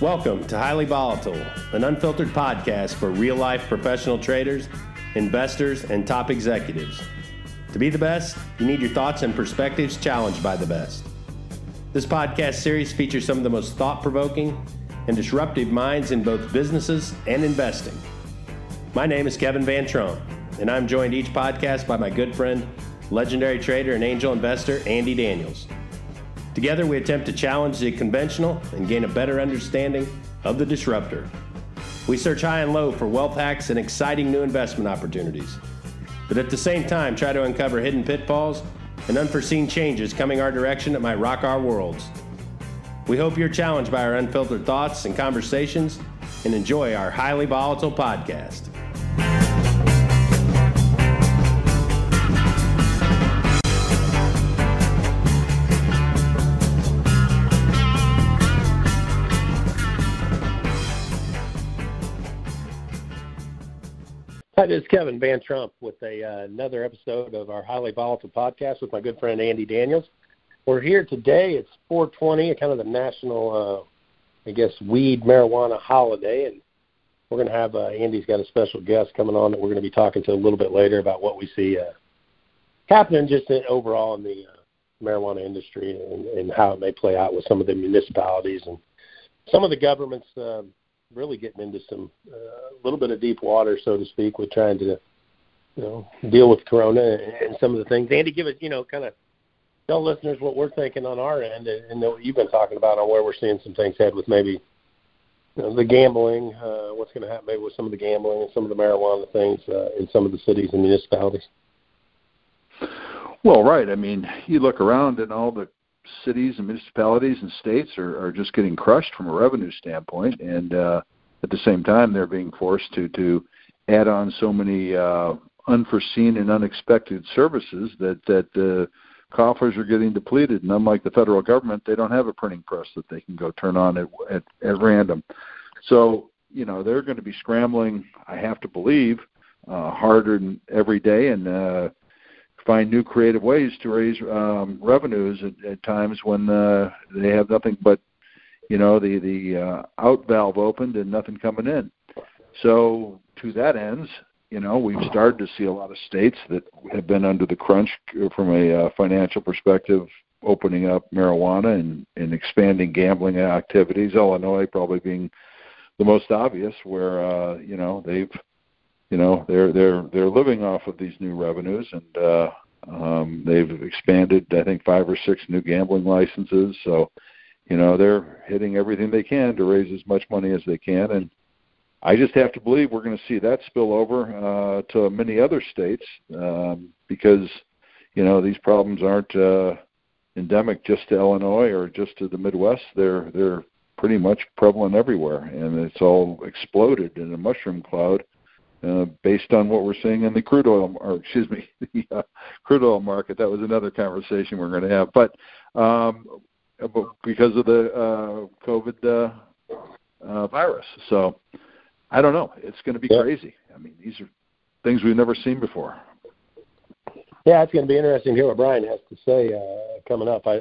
Welcome to Highly Volatile, an unfiltered podcast for real life professional traders, investors, and top executives. To be the best, you need your thoughts and perspectives challenged by the best. This podcast series features some of the most thought provoking and disruptive minds in both businesses and investing. My name is Kevin Van Trump, and I'm joined each podcast by my good friend, legendary trader and angel investor Andy Daniels. Together, we attempt to challenge the conventional and gain a better understanding of the disruptor. We search high and low for wealth hacks and exciting new investment opportunities, but at the same time, try to uncover hidden pitfalls and unforeseen changes coming our direction that might rock our worlds. We hope you're challenged by our unfiltered thoughts and conversations and enjoy our highly volatile podcast. Hi, this is Kevin Van Trump with a, uh, another episode of our highly volatile podcast with my good friend Andy Daniels. We're here today. It's 420, kind of the national, uh, I guess, weed marijuana holiday, and we're going to have uh, Andy's got a special guest coming on that we're going to be talking to a little bit later about what we see uh, happening just in, overall in the uh, marijuana industry and, and how it may play out with some of the municipalities and some of the governments. Uh, really getting into some a uh, little bit of deep water, so to speak, with trying to you know deal with Corona and some of the things. Andy, give it you know kind of tell listeners what we're thinking on our end and what you've been talking about on where we're seeing some things head with maybe you know, the gambling, uh, what's going to happen maybe with some of the gambling and some of the marijuana things uh, in some of the cities and municipalities. Well, right. I mean, you look around and all the cities and municipalities and states are, are just getting crushed from a revenue standpoint, and uh, at the same time, they're being forced to to add on so many uh, unforeseen and unexpected services that that the coffers are getting depleted. And unlike the federal government, they don't have a printing press that they can go turn on at at, at random. So you know they're going to be scrambling. I have to believe uh, harder every day and. Uh, find new creative ways to raise um, revenues at, at times when uh, they have nothing but you know the the uh, out valve opened and nothing coming in. So to that ends, you know we've started to see a lot of states that have been under the crunch from a uh, financial perspective opening up marijuana and, and expanding gambling activities. Illinois probably being the most obvious, where uh, you know they've you know they're they're they're living off of these new revenues and uh um they've expanded i think five or six new gambling licenses. So you know they're hitting everything they can to raise as much money as they can. And i just have to believe we're going to see that spill over uh to many other states um because you know these problems aren't uh endemic just to illinois or just to the midwest. They're they're pretty much prevalent everywhere and it's all exploded in a mushroom cloud uh, based on what we're seeing in the crude oil, or excuse me, the uh, crude oil market. That was another conversation we're going to have, but um, because of the uh, COVID uh, uh, virus. So I don't know. It's going to be yeah. crazy. I mean, these are things we've never seen before. Yeah, it's going to be interesting to hear what Brian has to say uh, coming up. I,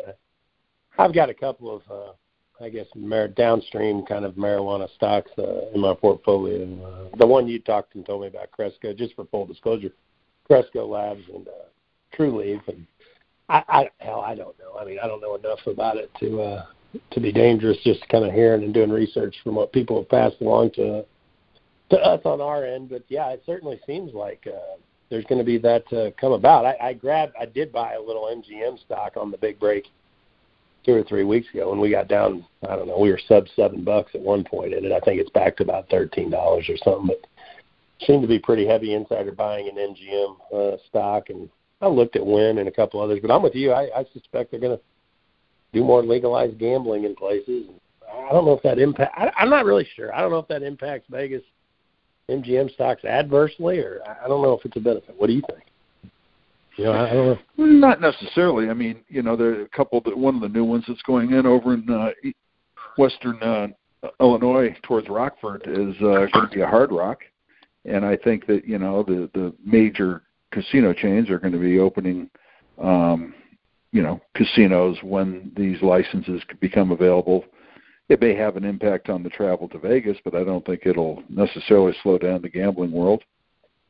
I've got a couple of uh, I guess mar- downstream kind of marijuana stocks uh, in my portfolio. Uh, the one you talked and told me about, Cresco, just for full disclosure, Cresco Labs and uh, Trulieve, and I, I hell, I don't know. I mean, I don't know enough about it to uh, to be dangerous. Just kind of hearing and doing research from what people have passed along to to us on our end. But yeah, it certainly seems like uh, there's going to be that uh, come about. I, I grabbed, I did buy a little MGM stock on the big break two or three weeks ago when we got down. I don't know, we were sub seven bucks at one point in it. I think it's back to about thirteen dollars or something. But seemed to be pretty heavy insider buying in MGM uh, stock, and I looked at Wynn and a couple others. But I'm with you. I, I suspect they're going to do more legalized gambling in places. I don't know if that impact. I, I'm not really sure. I don't know if that impacts Vegas MGM stocks adversely, or I don't know if it's a benefit. What do you think? Know, I don't know. Not necessarily. I mean, you know, there are a couple. That, one of the new ones that's going in over in uh, western uh, Illinois towards Rockford is uh, going to be a Hard Rock, and I think that you know the the major casino chains are going to be opening, um, you know, casinos when these licenses become available. it may have an impact on the travel to Vegas, but I don't think it'll necessarily slow down the gambling world.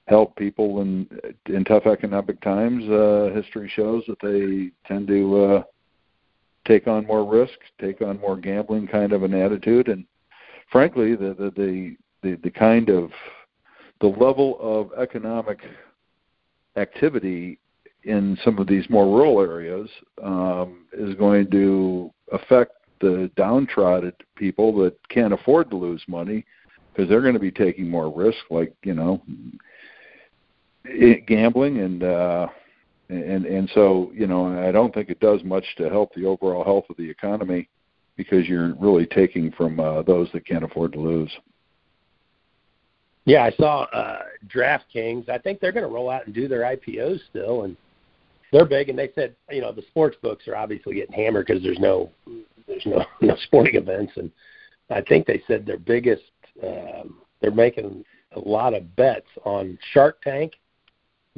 Help people in in tough economic times. Uh, history shows that they tend to uh, take on more risk, take on more gambling kind of an attitude, and frankly, the the the the, the kind of the level of economic activity in some of these more rural areas um, is going to affect the downtrodden people that can't afford to lose money because they're going to be taking more risk, like you know, gambling and uh, and and so you know I don't think it does much to help the overall health of the economy because you're really taking from uh, those that can't afford to lose. Yeah, I saw uh, DraftKings. I think they're going to roll out and do their IPOs still, and they're big. And they said, you know, the sports books are obviously getting hammered because there's no there's no no sporting events, and I think they said their biggest um, they're making a lot of bets on Shark Tank.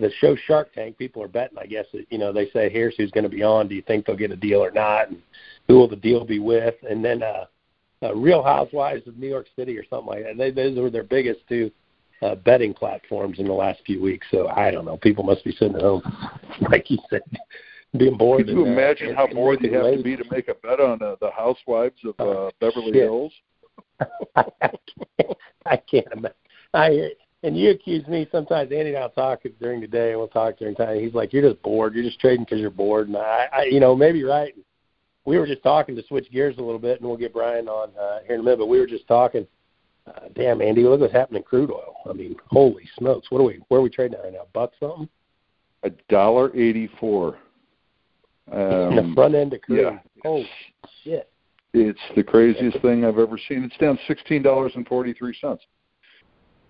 The show Shark Tank, people are betting. I guess that, you know they say here's who's going to be on. Do you think they'll get a deal or not? And who will the deal be with? And then uh, uh, Real Housewives of New York City or something like that. They, those were their biggest two uh, betting platforms in the last few weeks. So I don't know. People must be sitting at home, like you said, being bored. Can you and, imagine uh, how bored they have to be to make a bet on uh, the Housewives of uh, Oh, Beverly shit. Hills? I can't, I can't imagine. I and you accuse me sometimes. Andy and I'll talk during the day, and we'll talk during time. He's like, "You're just bored. You're just trading because you're bored." And I, I, you know, maybe you're right. We were just talking to switch gears a little bit, and we'll get Brian on uh, here in a minute. But we were just talking. Uh, damn, Andy, look what's happening in crude oil. I mean, holy smokes! What are we? Where are we trading at right now? Buck something? A dollar eighty-four. the Um, front end of crude. yeah. Holy shit! It's the craziest thing I've ever seen. It's down sixteen dollars and forty-three cents.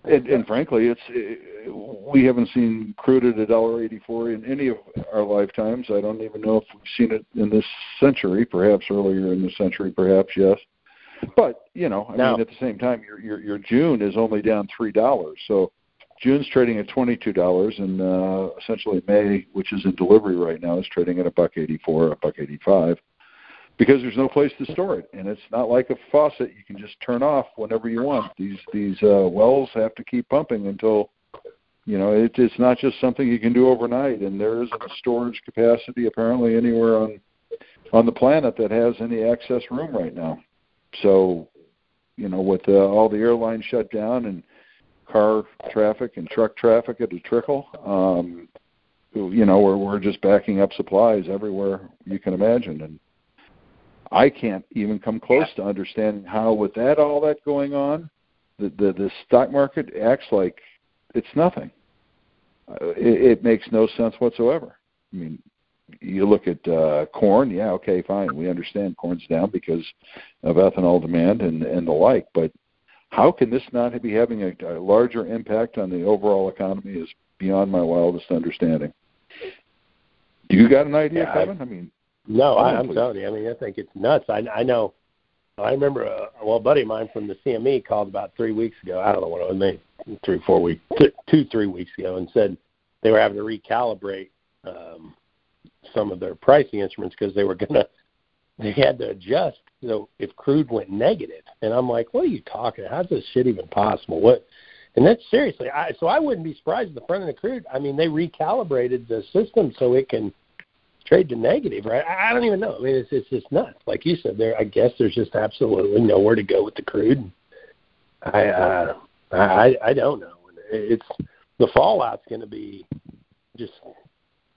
And, and frankly, it's uh, we haven't seen crude at a dollar eighty-four in any of our lifetimes. I don't even know if we've seen it in this century. Perhaps earlier in the century, perhaps yes. But you know, I No. mean, at the same time, your your, your June is only down three dollars. So June's trading at twenty-two dollars, and uh, essentially May, which is in delivery right now, is trading at a buck eighty-four, a buck eighty-five because there's no place to store it. And it's not like a faucet you can just turn off whenever you want. These these uh wells have to keep pumping until you know it, it's not just something you can do overnight. And there isn't a storage capacity apparently anywhere on on the planet that has any excess room right now. So you know with uh, all the airlines shut down and car traffic and truck traffic at a trickle um you know we're we're just backing up supplies everywhere you can imagine. And I can't even come close to understanding how, with that all that going on, the the, the stock market acts like it's nothing. Uh, it, it makes no sense whatsoever. I mean, you look at uh, corn, yeah, okay, fine, we understand corn's down because of ethanol demand and and the like, but how can this not be having a, a larger impact on the overall economy is beyond my wildest understanding. Do you got an idea, Yeah, I- Kevin? I mean, No, I, I'm telling you. I mean, I think it's nuts. I I know. I remember a well, a buddy of mine from the CME called about three weeks ago. I don't know what it was, maybe three, four weeks, two, three weeks ago, and said they were having to recalibrate um, some of their pricing instruments because they were gonna they had to adjust. So if crude went negative, and I'm like, what are you talking? How's this shit even possible? What? And that's seriously. I so I wouldn't be surprised if the front end of crude. I mean, they recalibrated the system so it can trade to negative, right? I don't even know. I mean, it's it's just nuts. Like you said, there. I guess there's just absolutely nowhere to go with the crude. I uh, I I don't know. It's the fallout's going to be just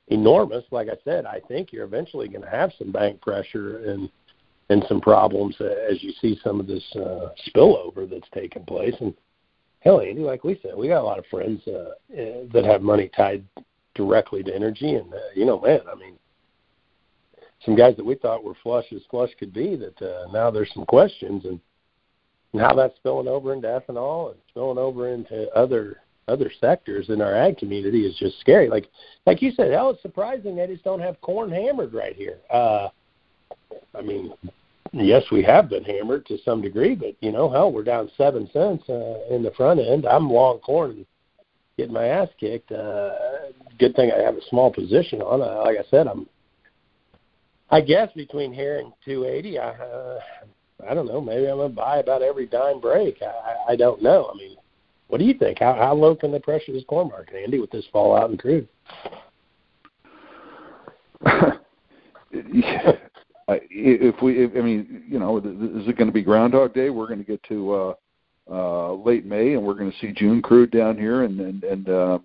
enormous. Like I said, I think you're eventually going to have some bank pressure and and some problems as you see some of this uh, spillover that's taking place. And hell, Andy, like we said, we got a lot of friends uh, uh, that have money tied directly to energy, and uh, you know, man, I mean, some guys that we thought were flush as flush could be that uh, now there's some questions and, and how that's spilling over into ethanol and spilling over into other other sectors in our ag community is just scary. Like like you said, hell, it's surprising they just don't have corn hammered right here. Uh, I mean, yes, we have been hammered to some degree, but you know, hell, we're down seven cents uh, in the front end. I'm long corn getting my ass kicked. Uh, good thing I have a small position on. Uh, like I said, I'm I guess between here and 280, I uh, I don't know. Maybe I'm gonna buy about every dime break. I, I don't know. I mean, what do you think? How, how low can they pressure this corn market, Andy, with this fallout in crude? if we, if, I mean, you know, is it going to be Groundhog Day? We're going to get to uh, uh, late May, and we're going to see June crude down here, and and, and um,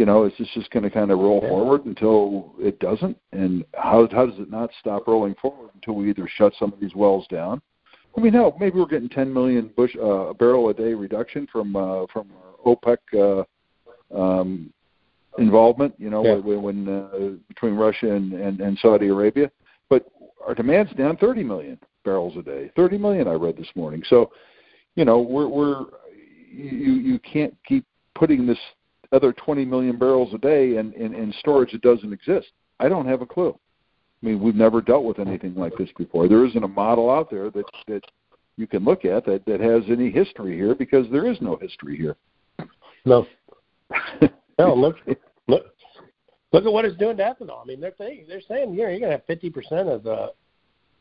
you know, is this just going to kind of roll forward until it doesn't? And how how does it not stop rolling forward until we either shut some of these wells down? I mean, hell, maybe we're getting 10 million bush uh, barrel a day reduction from uh, from our OPEC uh, um, involvement. You know, yeah. when, when uh, between Russia and, and and Saudi Arabia, but our demand's down 30 million barrels a day. 30 million, I read this morning. So, you know, we're we're you you can't keep putting this other 20 million barrels a day in, in, in storage that doesn't exist. I don't have a clue. I mean, we've never dealt with anything like this before. There isn't a model out there that that you can look at that that has any history here because there is no history here. No. no, look, look, look at what it's doing to ethanol. I mean, they're saying they're saying here you're going to have 50 percent of the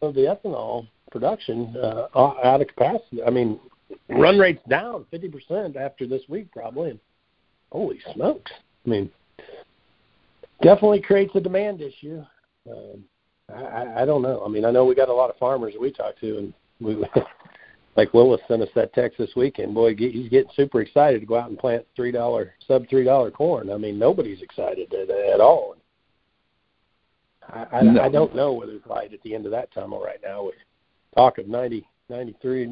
of the ethanol production uh, out of capacity. I mean, run rates down 50 percent after this week probably. And holy smokes! I mean, definitely creates a demand issue. Um, I, I don't know. I mean, I know we got a lot of farmers we talk to, and we like Willis sent us that text this weekend. Boy, he's getting super excited to go out and plant three dollar sub three dollar corn. I mean, nobody's excited at, at all. I, I, no. I don't know whether it's light at the end of that tunnel right now with talk of ninety ninety three,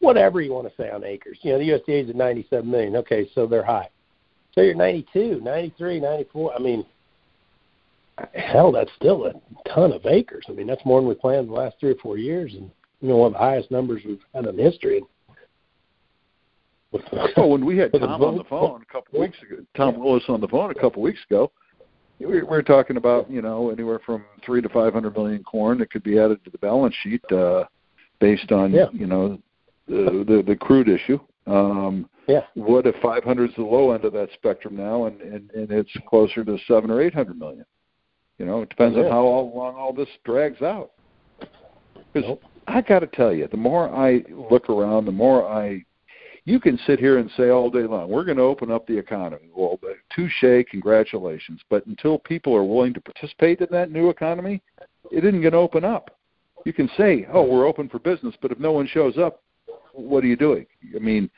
whatever you want to say on acres. You know, the USDA is at 97 million. Okay, so they're high. So you're 92, 93, 94. I mean, hell, that's still a ton of acres. I mean, that's more than we planted the last three or four years, and you know, one of the highest numbers we've had in history. well, when we had Tom on the phone a couple of weeks ago, Tom Willis on the phone a couple of weeks ago, we were talking about you know anywhere from three to five hundred million corn that could be added to the balance sheet uh, based on yeah. you know the, the the crude issue. Um, yeah. What if 500 is the low end of that spectrum now, and, and and it's closer to seven or eight hundred million? You know, it depends on how long all this drags out. Because nope. I got to tell you, the more I look around, the more I, you can sit here and say all day long, we're going to open up the economy. Well, touche, congratulations. But until people are willing to participate in that new economy, it isn't going to open up. You can say, oh, we're open for business, but if no one shows up, what are you doing? I mean,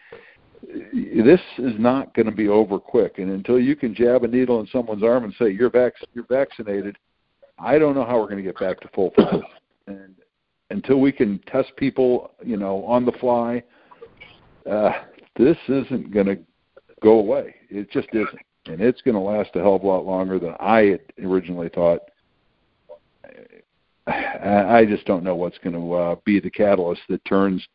this is not going to be over quick. And until you can jab a needle in someone's arm and say you're vac- you're vaccinated, I don't know how we're going to get back to full focus. And until we can test people, you know, on the fly, uh, this isn't going to go away. It just isn't, and it's going to last a hell of a lot longer than I had originally thought. I just don't know what's going to uh, be the catalyst that turns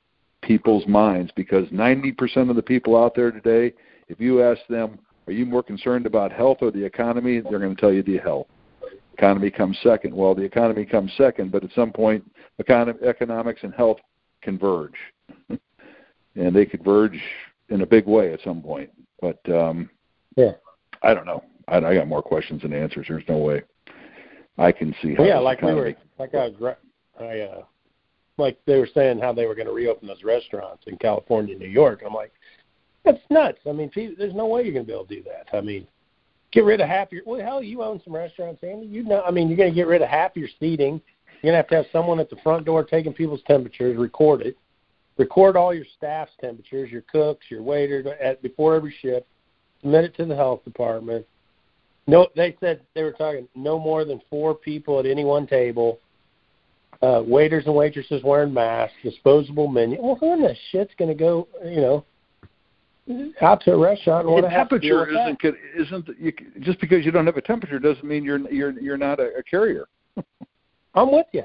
people's minds because 90% of the people out there today, if you ask them, are you more concerned about health or the economy? They're going to tell you the health. Economy comes second. Well, the economy comes second, but at some point, econ- economics and health converge, and they converge in a big way at some point. But um, yeah, I don't know. I, I got more questions than answers. There's no way I can see how. Yeah, like we were, like I I uh, like they were saying how they were going to reopen those restaurants in California, New York. I'm like, that's nuts. I mean, there's no way you're going to be able to do that. I mean, get rid of half your. Well, hell, you own some restaurants, Andy. You know, I mean, you're going to get rid of half your seating. You're going to have to have someone at the front door taking people's temperatures, record it, record all your staff's temperatures, your cooks, your waiters at before every shift, submit it to the health department. No, they said they were talking no more than four people at any one table uh, waiters and waitresses wearing masks, disposable menu. Well, who in the shit's going to go, you know, out to a restaurant and want to have temperature to isn't that? isn't you, just because you don't have a temperature doesn't mean you're you're you're not a, a carrier. I'm with you.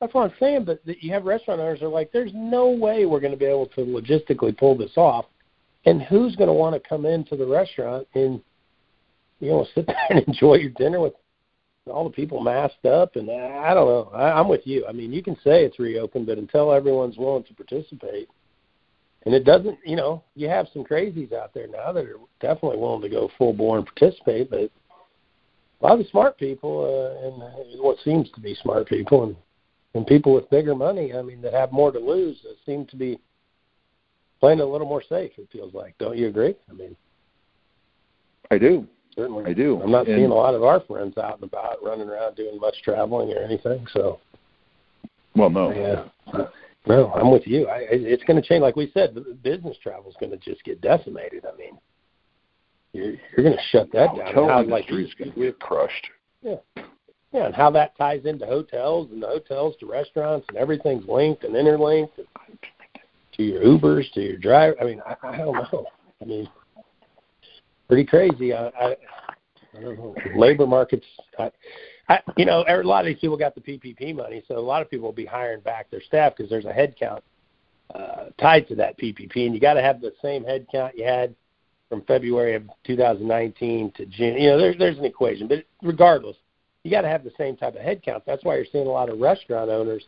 That's what I'm saying. But the, you have restaurant owners are like, there's no way we're going to be able to logistically pull this off. And who's going to want to come into the restaurant and you know sit there and enjoy your dinner with all the people masked up, and I don't know. I, I'm with you. I mean, you can say it's reopened, but until everyone's willing to participate, and it doesn't, you know, you have some crazies out there now that are definitely willing to go full bore and participate, but a lot of the smart people uh, and what seems to be smart people and and people with bigger money, I mean, that have more to lose, uh, seem to be playing a little more safe. It feels like, don't you agree? I mean, I do. Certainly, I do. I'm not and, seeing a lot of our friends out and about, running around doing much traveling or anything. So, well, no, yeah, no, I'm with you. I, it's going to change. Like we said, business travel is going to just get decimated. I mean, you're you're going to shut that oh, down. Hotel how, industry like, is going to get crushed. Yeah. Yeah, and how that ties into hotels and the hotels to restaurants and everything's linked and interlinked to your Ubers, to your driver. I mean, I, I don't know. I mean, pretty crazy. I, I, I don't know. Labor markets. I, I, you know, a lot of these people got the PPP money, so a lot of people will be hiring back their staff because there's a head count uh, tied to that PPP, and you got to have the same head count you had from February of 2019 to June. You know, there's there's an equation, but regardless, you got to have the same type of head count. That's why you're seeing a lot of restaurant owners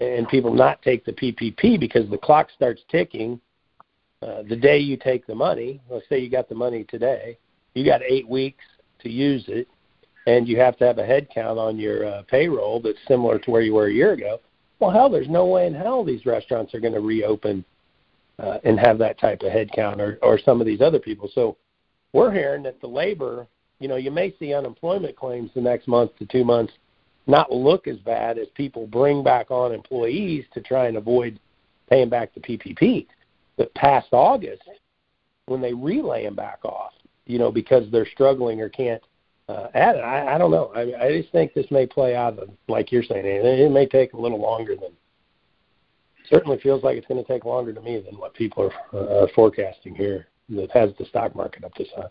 and people not take the PPP because the clock starts ticking uh, the day you take the money. Let's say you got the money today, you got eight weeks to use it, and you have to have a head count on your uh, payroll that's similar to where you were a year ago. Well, hell, there's no way in hell these restaurants are going to reopen uh, and have that type of head count or, or some of these other people. So we're hearing that the labor, you know, you may see unemployment claims the next month to two months not look as bad as people bring back on employees to try and avoid paying back the PPP. But past August, when they relay them back off, you know, because they're struggling or can't uh, add it, I, I don't know. I, I just think this may play out like you're saying. It, it may take a little longer than certainly feels like it's going to take longer to me than what people are uh, forecasting here that has the stock market up this high.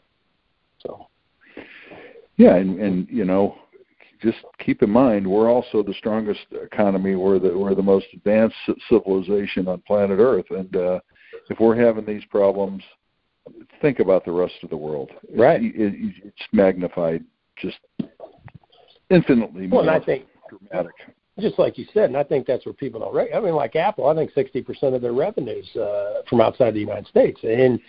So, yeah, and and you know, just keep in mind we're also the strongest economy. We're the we're the most advanced civilization on planet Earth, and uh, if we're having these problems, think about the rest of the world. Right, it, it, it's magnified just infinitely well, more I think, dramatic just like you said, and I think that's where people don't. Rec- I mean, like Apple, I think sixty percent of their revenues uh, from outside the United States, and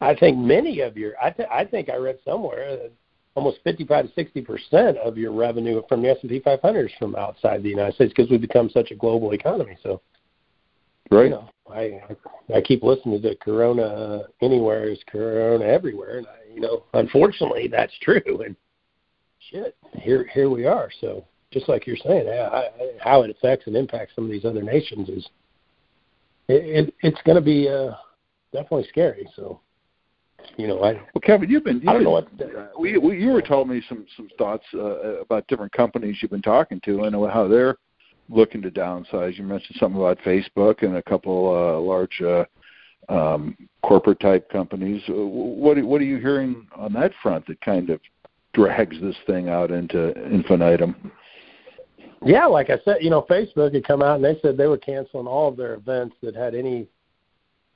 I think many of your. I, th- I think I read somewhere that almost fifty-five to sixty percent of your revenue from the S and P 500 is from outside the United States because we've become such a global economy. So, right. You know, I I keep listening to the Corona anywhere is Corona everywhere, and I, you know, unfortunately, that's true. And shit, here here we are. So just like you're saying, how it affects and impacts some of these other nations is it, it it's going to be uh, definitely scary. So, you know, I well, Kevin, you've been. You've I don't been, know what the, uh, we, we you were telling me some some thoughts uh, about different companies you've been talking to. and how they're looking to downsize. You mentioned something about Facebook and a couple uh, large uh, um, corporate type companies. Uh, what what are you hearing on that front that kind of drags this thing out into infinitum? Yeah, like I said, you know, Facebook had come out and they said they were canceling all of their events that had any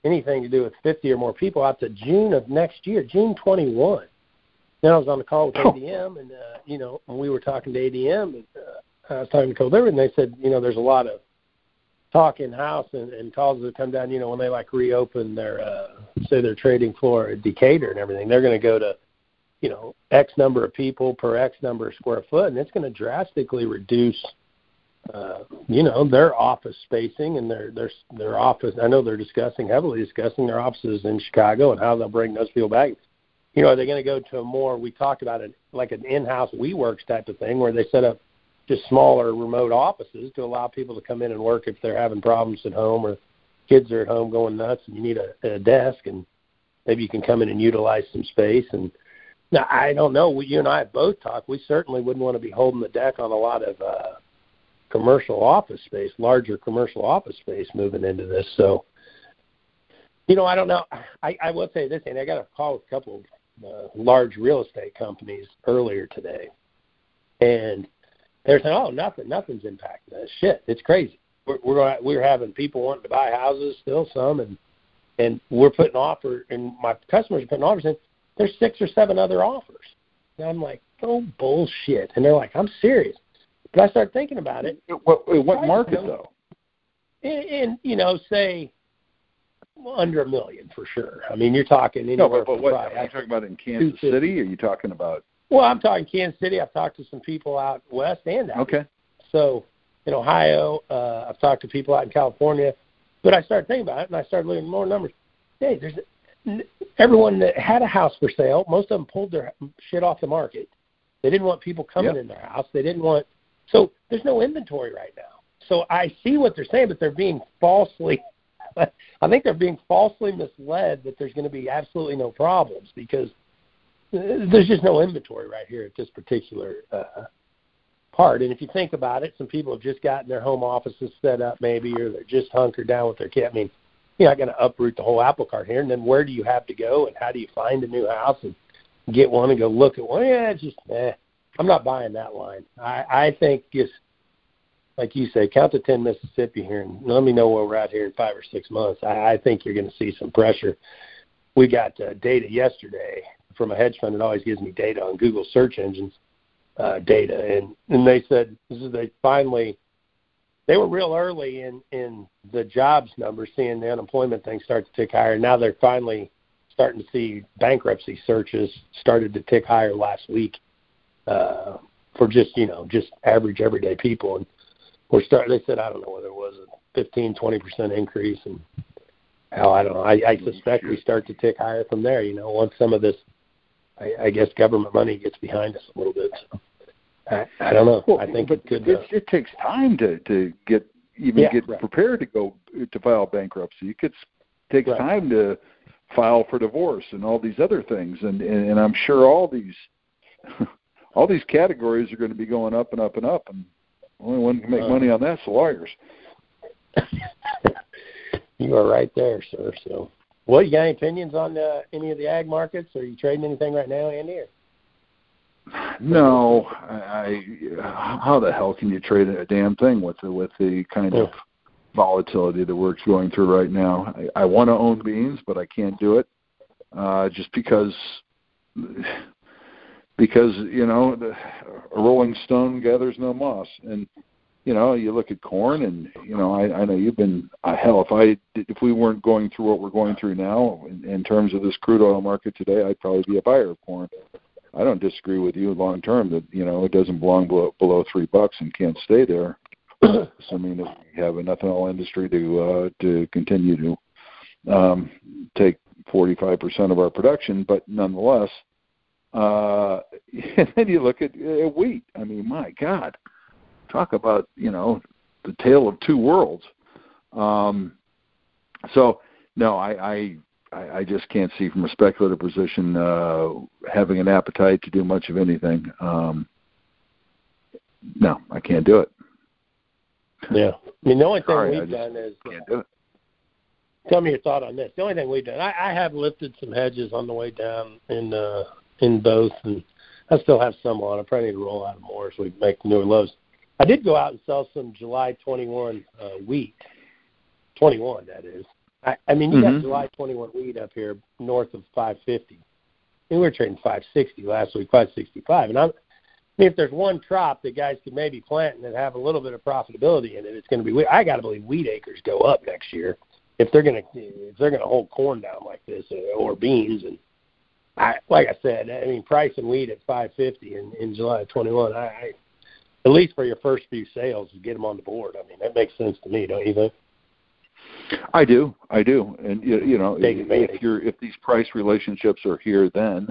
anything to do with 50 or more people out to June of next year, June 21. Then I was on the call with. ADM, and uh, you know, when we were talking to ADM, and, uh, I was talking to Cole and they said, you know, there's a lot of talk in house and, and calls that come down. You know, when they like reopen their, uh, say, their trading floor at Decatur and everything, they're going to go to you know X number of people per X number of square foot, and it's going to drastically reduce, uh, you know, their office spacing and their their their office. I know they're discussing heavily discussing their offices in Chicago and how they'll bring those people back. You know, are they going to go to a more? We talked about it like an in-house WeWorks type of thing, where they set up just smaller remote offices to allow people to come in and work if they're having problems at home or kids are at home going nuts and you need a, a desk and maybe you can come in and utilize some space and now, I don't know. We, you and I have both talked. We certainly wouldn't want to be holding the deck on a lot of uh, commercial office space, larger commercial office space moving into this. So, you know, I don't know. I, I will say this, and I got a call with a couple of uh, large real estate companies earlier today, and they're saying, "Oh, nothing, nothing's impacting us. Shit, it's crazy. We're we're, going, we're having people wanting to buy houses still, some, and and we're putting offer, and my customers are putting offers in." there's six or seven other offers. And I'm like, oh bullshit. And they're like, I'm serious. But I start thinking about it. What what market though? In, in you know, say under a million for sure. I mean, you're talking anywhere. No, but, but what are you talking about in Kansas City? Are you talking about? Well, I'm talking Kansas City. I've talked to some people out west and out. Okay. So, in Ohio. Uh, I've talked to people out in California, but I started thinking about it, and I started looking at more numbers. Hey, there's everyone that had a house for sale. Most of them pulled their shit off the market. They didn't want people coming yep. in their house. They didn't want. So there's no inventory right now. So I see what they're saying, but they're being falsely. I think they're being falsely misled that there's going to be absolutely no problems because there's just no inventory right here at this particular uh, part. And if you think about it, some people have just gotten their home offices set up, maybe, or they're just hunkered down with their kid. I mean, you're not going to uproot the whole apple cart here. And then where do you have to go, and how do you find a new house and get one and go look at one? Yeah, it's just eh. I'm not buying that line. I I think just like you say, count to ten Mississippi here, and let me know where we're at here in five or six months. I, I think you're going to see some pressure. We got uh, data yesterday from a hedge fund that always gives me data on Google search engines uh, data, and and they said this is they finally they were real early in in the jobs number, seeing the unemployment thing start to tick higher. Now they're finally starting to see bankruptcy searches started to tick higher last week uh, for just you know just average everyday people, and we're starting. They said I don't know whether it was a 15, 20 percent increase, and hell, I don't know. I, I suspect we start to tick higher from there. You know, once some of this I, I guess government money gets behind us a little bit. So I, I don't know. Well, I think but it could. It, uh, it takes time to to get even yeah, get right. prepared to go to file bankruptcy. It gets takes right. time to file for divorce and all these other things, and and, and I'm sure all these all these categories are going to be going up and up and up, and only one can make uh, money on that's the lawyers. you are right there, sir. So well, you got any opinions on uh, any of the ag markets? Are you trading anything right now, Andy? Or? No, I, I. How the hell can you trade a damn thing with the with the kind yeah. of volatility that we're going through right now? I, I want to own beans, but I can't do it uh, just because because you know the, a rolling stone gathers no moss, and you know, you look at corn, and you know, I, I know you've been uh, hell. If I if we weren't going through what we're going through now in, in terms of this crude oil market today, I'd probably be a buyer of corn. I don't disagree with you long term that you know it doesn't belong below, below three bucks and can't stay there, assuming that we have an ethanol industry to uh, to continue to um, take 45% of our production. But nonetheless, uh, and then you look at uh, wheat. I mean, my God, talk about you know the tale of two worlds. Um, so no, I, I I just can't see from a speculative position uh, having an appetite to do much of anything. Um, no, I can't do it. Yeah, I mean the only thing Sorry, we've done is can't do it. tell me your thought on this. The only thing we've done, I, I have lifted some hedges on the way down in uh, in both, and I still have some on. I probably need to roll out more as we make newer lows. I did go out and sell some July 21 uh, wheat. 21, that is. I, I mean, you Mhm. got July 21 wheat up here north of 550. I mean, we were trading 560 last week, 565. And I'm, I mean, if there's one crop that guys could maybe plant and have a little bit of profitability in it, it's going to be wheat. I got to believe wheat acres go up next year if they're going to if they're going to hold corn down like this uh, or beans. And I, like I said, I mean, price and wheat at 550 in, in July of 21. I, I at least for your first few sales, get them on the board. I mean, that makes sense to me, don't you think? I do, I do, and you, you know, Take advantage. if you're if these price relationships are here, then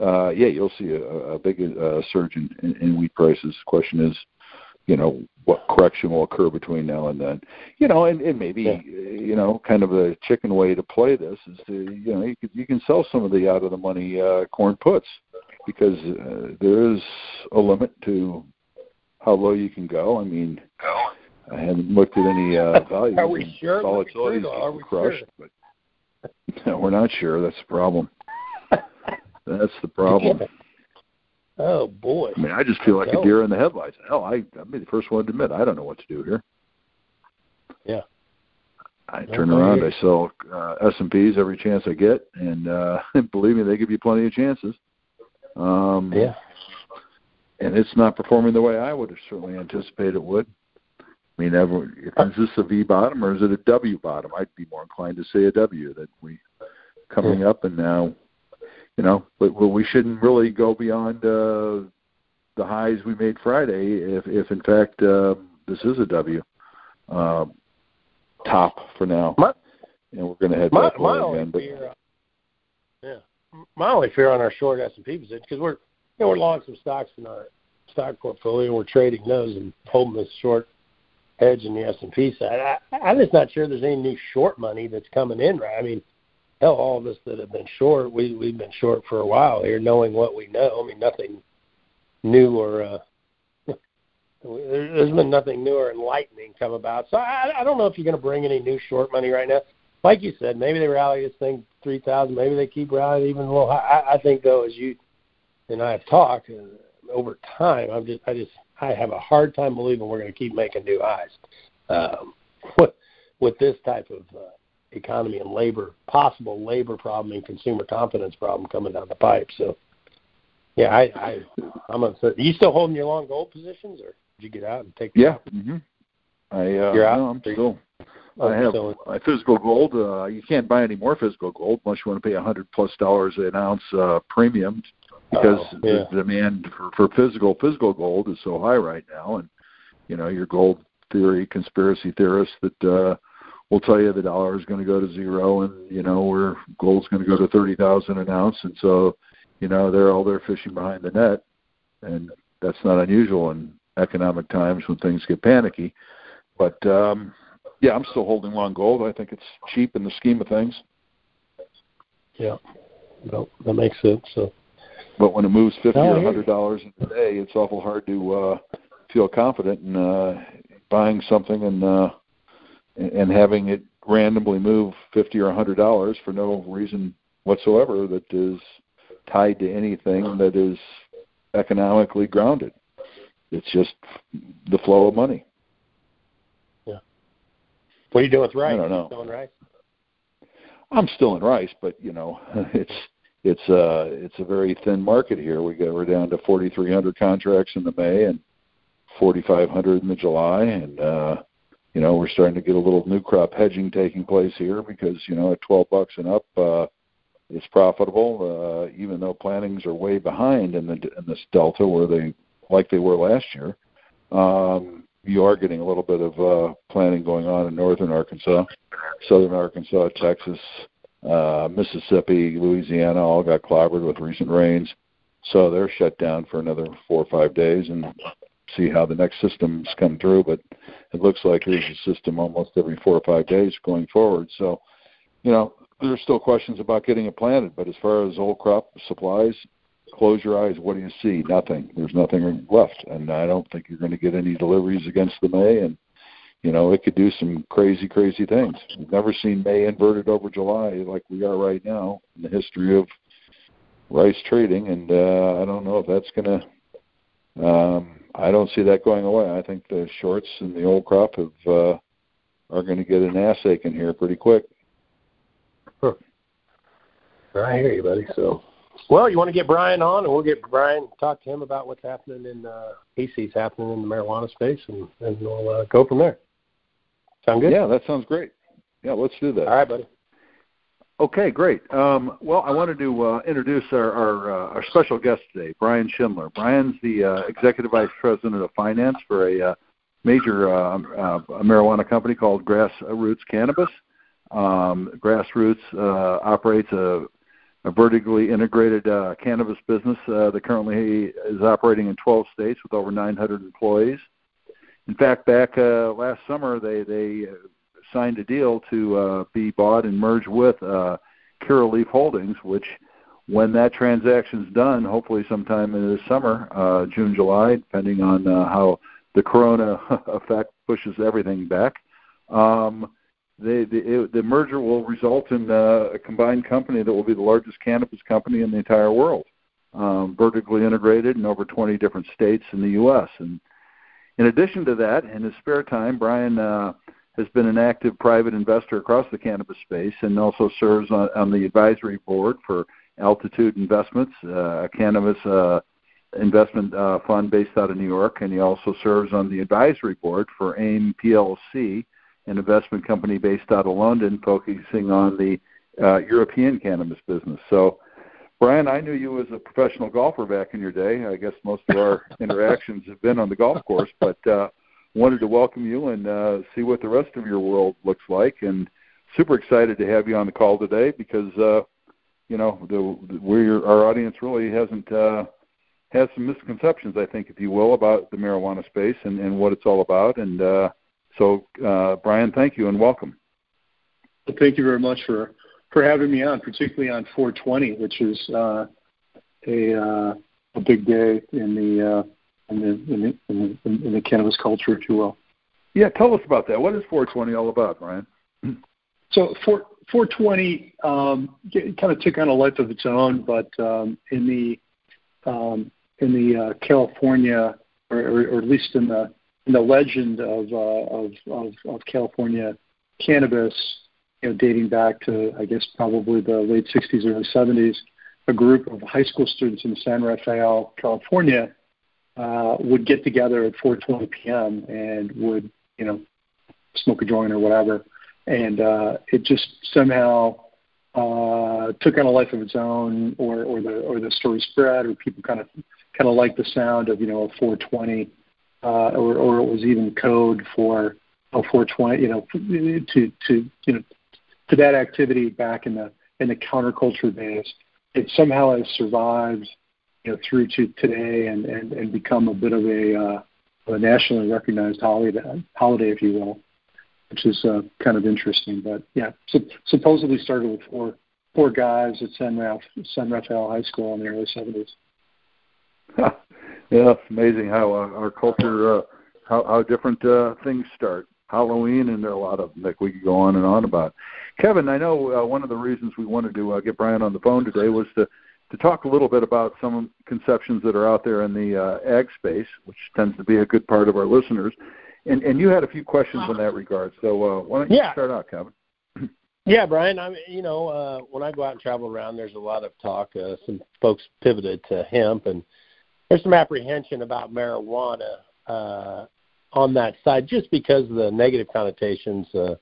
uh, yeah, you'll see a, a big uh, surge in, in, in wheat prices. The question is, you know, what correction will occur between now and then? You know, and, and maybe Yeah. you know, kind of a chicken way to play this is to you know you can you can sell some of the out of the money uh, corn puts because uh, there is a limit to how low you can go. I mean, I haven't looked at any uh, values. Are we sure? Volatility Are we crushed, sure? but no, we're not sure. That's the problem. That's the problem. Oh boy. I mean, I just feel like a deer in the headlights. Hell, I I'll be the first one to admit I don't know what to do here. Yeah. I No, turn around, I sell uh, S and P's every chance I get, and uh, believe me, they give you plenty of chances. Um, Yeah. And it's not performing the way I would have certainly anticipated it would. I mean, ever, is this a V bottom or is it a W bottom? I'd be more inclined to say a W that we coming up and now, you know, but, but we shouldn't really go beyond uh, the highs we made Friday if, if in fact, uh, this is a W. Uh, top for now, my, and we're going to head my, back my again. But fear, uh, yeah, my only fear on our short S and P position because we're know we're long some stocks in our stock portfolio. We're trading those and holding this short hedge in the S and P side. I, I'm just not sure there's any new short money that's coming in. Right? I mean, hell, all of us that have been short, we we've been short for a while here, knowing what we know. I mean, nothing new or uh, there's been nothing new or enlightening come about. So I, I don't know if you're going to bring any new short money right now. Like you said, maybe they rally this thing three thousand. Maybe they keep rallying even a little. High. I, I think though, as you and I have talked uh, over time, I'm just I just I have a hard time believing we're going to keep making new highs. Um, with, with this type of uh, economy and labor, possible labor problem and consumer confidence problem coming down the pipe. So, yeah, I, I I'm uncertain. Are you still holding your long gold positions, or did you get out and take? Yeah, mm-hmm. I uh, You're out? No, I'm still. Oh, I have so- my physical gold. Uh, you can't buy any more physical gold unless you want to pay a hundred plus dollars an ounce uh, premium because Oh, yeah. the demand for, for physical physical gold is so high right now, and you know your gold theory conspiracy theorists that uh, will tell you the dollar is going to go to zero, and you know where gold's going to go to thirty thousand an ounce, and so you know they're all there fishing behind the net, and that's not unusual in economic times when things get panicky. But um, yeah, I'm still holding long gold. I think it's cheap in the scheme of things. Yeah, no, that makes sense. So, But when it moves fifty or a hundred dollars a day, it's awful hard to uh, feel confident in uh, buying something and uh, and having it randomly move fifty or a hundred dollars for no reason whatsoever that is tied to anything that is economically grounded. It's just the flow of money. Yeah. What are you doing with rice? I don't know. Still in rice? I'm still in rice, but you know, it's it's uh it's a very thin market here. We got we're down to 4,300 contracts in the May and 4,500 in the July, and uh, you know we're starting to get a little new crop hedging taking place here because you know at 12 bucks and up, uh, it's profitable. Uh, even though plantings are way behind in the in this delta where they like they were last year. Um, you are getting a little bit of uh, planting going on in northern Arkansas southern Arkansas, Texas, uh, Mississippi, Louisiana all got clobbered with recent rains. So they're shut down for another four or five days and see how the next systems come through. But it looks like there's a system almost every four or five days going forward. So, you know, there's still questions about getting it planted. But as far as old crop supplies, close your eyes. What do you see? Nothing. There's nothing left. And I don't think you're going to get any deliveries against the May. And you know, it could do some crazy, crazy things. We've never seen May inverted over July like we are right now in the history of rice trading, and uh, I don't know if that's going to. Um, I don't see that going away. I think the shorts and the old crop have uh, are going to get an ass aching here pretty quick. I hear you, buddy. So, well, you want to get Brian on, and we'll get Brian talk to him about what's happening in uh, he sees happening in the marijuana space, and and we'll uh, go from there. Sound good? Yeah, that sounds great. Yeah, let's do that. All right, buddy. Okay, great. Um, well, I wanted to uh, introduce our our, uh, our special guest today, Brian Schindler. Brian's the uh, executive vice president of finance for a uh, major uh, uh, marijuana company called Grassroots Cannabis. Um, Grassroots uh, operates a, a vertically integrated uh, cannabis business uh, that currently is operating in 12 states with over 900 employees. In fact, back uh, last summer, they they signed a deal to uh, be bought and merged with uh, Curaleaf Holdings, which, when that transaction's done, hopefully sometime in this summer, uh, June, July, depending on uh, how the Corona effect pushes everything back, um, they, the, it, the merger will result in uh, a combined company that will be the largest cannabis company in the entire world, um, vertically integrated in over 20 different states in the U.S. And in addition to that, in his spare time, Brian uh, has been an active private investor across the cannabis space and also serves on, on the advisory board for Altitude Investments, uh, a cannabis uh, investment uh, fund based out of New York, and he also serves on the advisory board for AIM PLC, an investment company based out of London, focusing on the uh, European cannabis business. So, Brian, I knew you as a professional golfer back in your day. I guess most of our interactions have been on the golf course, but uh, wanted to welcome you and uh, see what the rest of your world looks like. And super excited to have you on the call today because uh, you know the, we our audience really hasn't uh, has some misconceptions, I think, if you will, about the marijuana space and, and what it's all about. And uh, so, uh, Brian, thank you and welcome. Well, thank you very much for for having me on, particularly on 420, which is uh, a uh, a big day in the uh, in the, in the in the in the cannabis culture, if you will. Yeah, tell us about that. What is 420 all about, Brian? So 4, 420 um, kind of took on a life of its own, but um, in the um, in the uh, California, or, or, or, at least in the in the legend of, uh, of, of of California cannabis, you know, dating back to I guess probably the late 60s, early 70s, a group of high school students in San Rafael, California, uh, would get together at 4:20 p.m. and would you know smoke a joint or whatever, and uh, it just somehow uh, took on a life of its own, or or the or the story spread, or people kind of kind of liked the sound of you know a 420, uh, or or it was even code for a 420, you know, to to you know to that activity back in the in the counterculture days. It somehow has survived, you know, through to today and and, and become a bit of a, uh, a nationally recognized holiday, holiday, if you will, which is uh, kind of interesting. But yeah, so, supposedly started with four four guys at San, Raf, San Rafael High School in the early 70s. yeah, it's amazing how uh, our culture, uh, how, how different uh, things start. Halloween, and there are a lot of them that we could go on and on about. Kevin, I know uh, one of the reasons we wanted to uh, get Brian on the phone today was to to talk a little bit about some conceptions that are out there in the uh, ag space, which tends to be a good part of our listeners. And and you had a few questions in that regard. So uh, why don't you yeah. start out, Kevin? Yeah, Brian. I mean, you know, uh, when I go out and travel around, there's a lot of talk. Uh, some folks pivoted to hemp, and there's some apprehension about marijuana uh, on that side, just because of the negative connotations uh,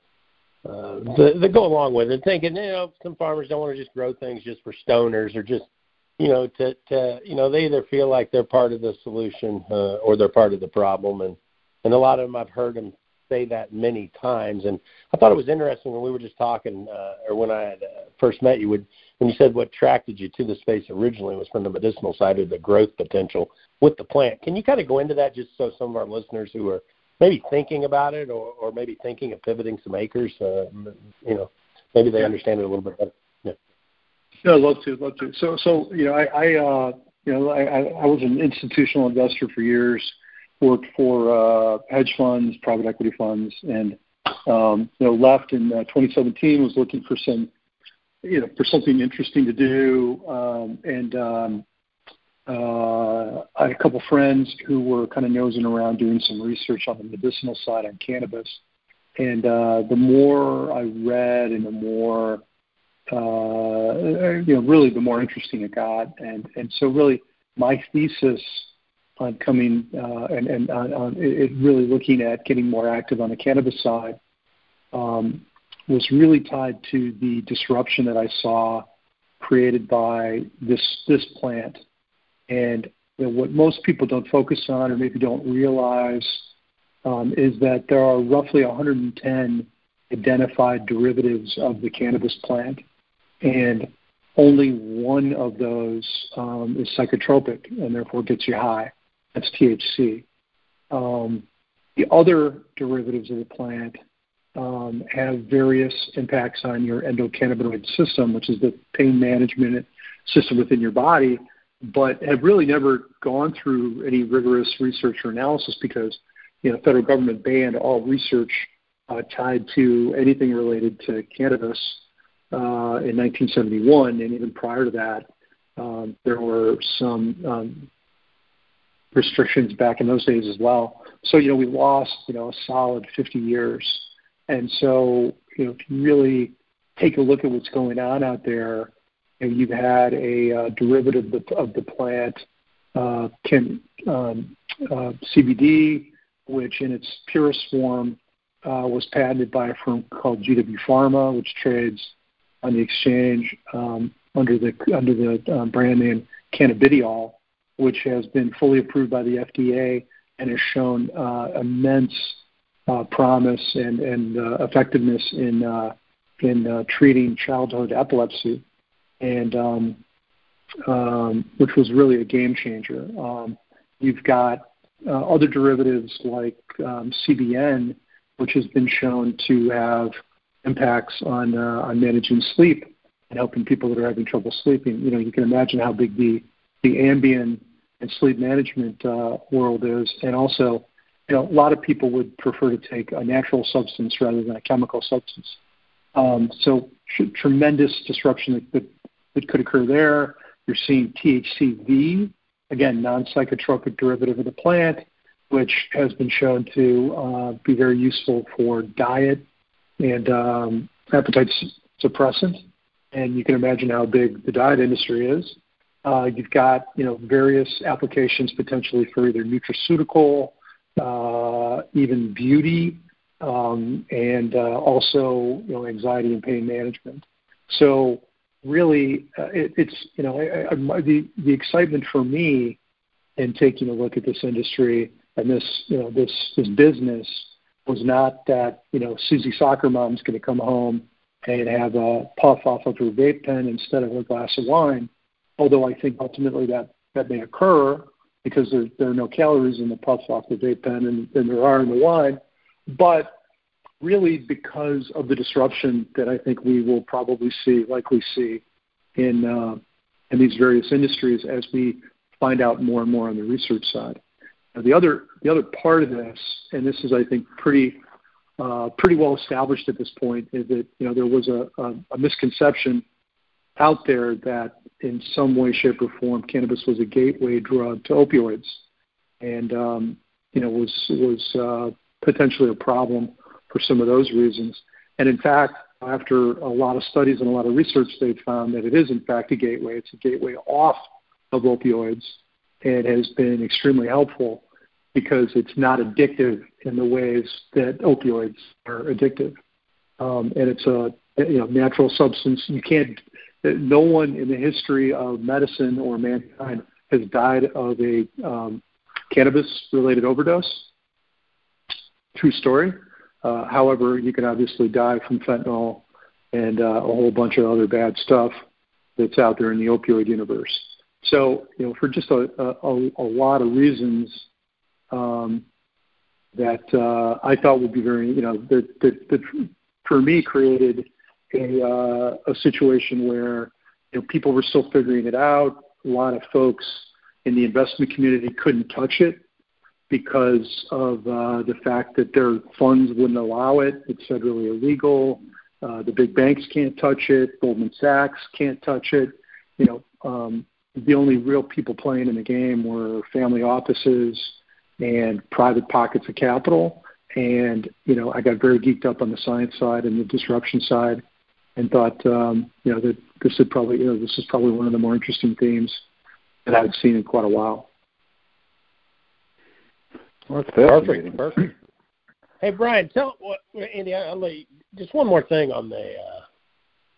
uh, that, go along with it. Thinking, you know, some farmers don't want to just grow things just for stoners or just, you know, to to you know, they either feel like they're part of the solution uh, or they're part of the problem, and and a lot of them I've heard them say that many times. And I thought it was interesting when we were just talking, uh, or when I had uh, first met you, would when you said what attracted you to the space originally was from the medicinal side or the growth potential with the plant. Can you kind of go into that just so some of our listeners who are maybe thinking about it or, or maybe thinking of pivoting some acres, uh, you know, maybe they understand it a little bit better. Yeah. Yeah, I'd love to, love to. So, so you know, I, I uh, you know, I, I was an institutional investor for years worked for uh, hedge funds, private equity funds, and um, you know left in uh, 2017. Was looking for some, you know, for something interesting to do, um, and um, uh, I had a couple friends who were kind of nosing around doing some research on the medicinal side on cannabis. And uh, the more I read, and the more uh, you know, really the more interesting it got. And and so really, my thesis on coming uh, and, and on, on it really looking at getting more active on the cannabis side um, was really tied to the disruption that I saw created by this this plant. And you know, what most people don't focus on or maybe don't realize um, is that there are roughly 110 identified derivatives of the cannabis plant, and only one of those um, is psychotropic and therefore gets you high. That's THC. Um, the other derivatives of the plant um, have various impacts on your endocannabinoid system, which is the pain management system within your body, but have really never gone through any rigorous research or analysis because you know, federal government banned all research uh, tied to anything related to cannabis uh, in 1971, and even prior to that, um, there were some um, restrictions back in those days as well. So, you know, we lost, you know, a solid 50 years. And so, you know, if you really take a look at what's going on out there, you know, you've had a uh, derivative of the, of the plant, uh, can, um, uh, CBD, which in its purest form uh, was patented by a firm called GW Pharma, which trades on the exchange um, under the under the uh, brand name cannabidiol which has been fully approved by the FDA and has shown uh, immense promise and, and uh, effectiveness in uh, in uh, treating childhood epilepsy, and um, um, which was really a game changer. Um, you've got uh, other derivatives like um, CBN, which has been shown to have impacts on uh, on managing sleep and helping people that are having trouble sleeping. You know, you can imagine how big the the Ambien and sleep management uh, world is, and also, you know, a lot of people would prefer to take a natural substance rather than a chemical substance. Um, so tr- tremendous disruption that, that, that could occur there. You're seeing THCV, again, non-psychotropic derivative of the plant, which has been shown to uh, be very useful for diet and um, appetite suppressant. And you can imagine how big the diet industry is. Uh, you've got you know various applications potentially for either nutraceutical, even beauty, um, and uh, also you know anxiety and pain management. So really, uh, it, it's you know I, I, the the excitement for me in taking a look at this industry and this you know this this business was not that you know Susie soccer mom's going to come home and have a puff off of her vape pen instead of a glass of wine. Although I think ultimately that that may occur because there, there are no calories in the puffs off the vape pen and, and there are in the wine. But really because of the disruption that I think we will probably see, likely see in uh, in these various industries as we find out more and more on the research side. Now, the other the other part of this, and this is I think pretty uh, pretty well established at this point, is that you know there was a, a, a misconception out there that in some way, shape, or form, cannabis was a gateway drug to opioids, and um, you know was was uh, potentially a problem for some of those reasons. And in fact, after a lot of studies and a lot of research, they've found that it is in fact a gateway. It's a gateway off of opioids and has been extremely helpful because it's not addictive in the ways that opioids are addictive. Um, and it's a you know natural substance. You can't. No one in the history of medicine or mankind has died of a um, cannabis-related overdose. True story. Uh, however, you can obviously die from fentanyl and uh, a whole bunch of other bad stuff that's out there in the opioid universe. So, you know, for just a, a, a lot of reasons um, that uh, I thought would be very, you know, that, that, that for me created a, uh, a situation where you know, people were still figuring it out. A lot of folks in the investment community couldn't touch it because of uh, the fact that their funds wouldn't allow it. It's federally illegal. Uh, the big banks can't touch it. Goldman Sachs can't touch it. You know, um, the only real people playing in the game were family offices and private pockets of capital. And you know, I got very geeked up on the science side and the disruption side, and thought, um, you know, that this would probably, you know, this is probably one of the more interesting themes that I've seen in quite a while. Well, that's perfect. Perfect. Hey, Brian, tell what Andy. I'll let you, just one more thing on the uh,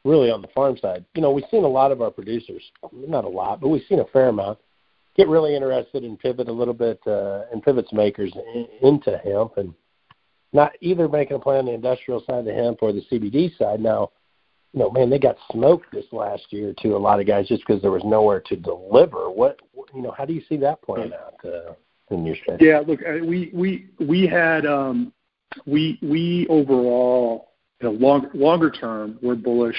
really on the farm side. You know, we've seen a lot of our producers, not a lot, but we've seen a fair amount, get really interested and pivot a little bit uh, and pivots makers in, into hemp and not either making a play on the industrial side of the hemp or the CBD side. Now, you know, man, they got smoked this last year too. A lot of guys just because there was nowhere to deliver. What, you know, how do you see that playing out uh, in your space? Yeah, look, we we we had um, we we overall you know, long, longer term, we're bullish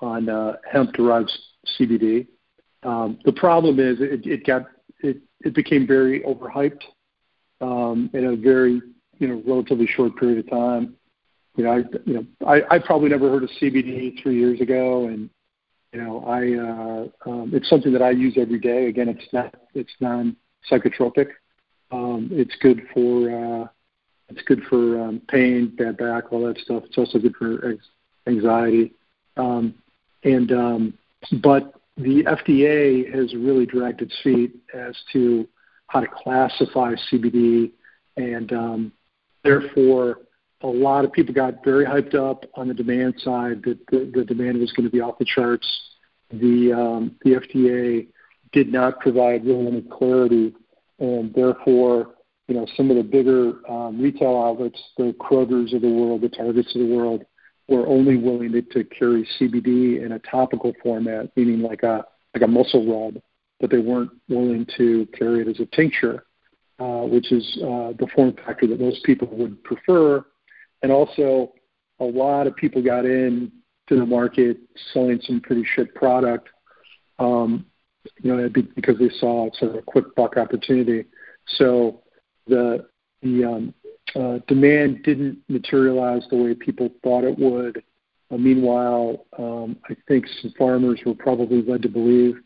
on uh, hemp-derived CBD. Um, the problem is it, it got it, it became very overhyped um, in a very you know relatively short period of time. You know, I you know I, I probably never heard of CBD three years ago, and you know I uh, um, it's something that I use every day. Again, it's not it's non psychotropic. Um, it's good for uh, it's good for um, pain, bad back, all that stuff. It's also good for anxiety. Um, and um, but the FDA has really dragged its feet as to how to classify CBD, and um, therefore a lot of people got very hyped up on the demand side that the, the demand was going to be off the charts. The um, the FDA did not provide really any clarity, and therefore you know, some of the bigger um, retail outlets, the Krogers of the world, the Targets of the world, were only willing to, to carry CBD in a topical format, meaning like a like a muscle rub, but they weren't willing to carry it as a tincture, uh, which is uh, the form factor that most people would prefer. And also, a lot of people got in to the market selling some pretty shit product, um, you know, because they saw sort of a quick buck opportunity. So the the um, uh, demand didn't materialize the way people thought it would. Uh, meanwhile, um, I think some farmers were probably led to believe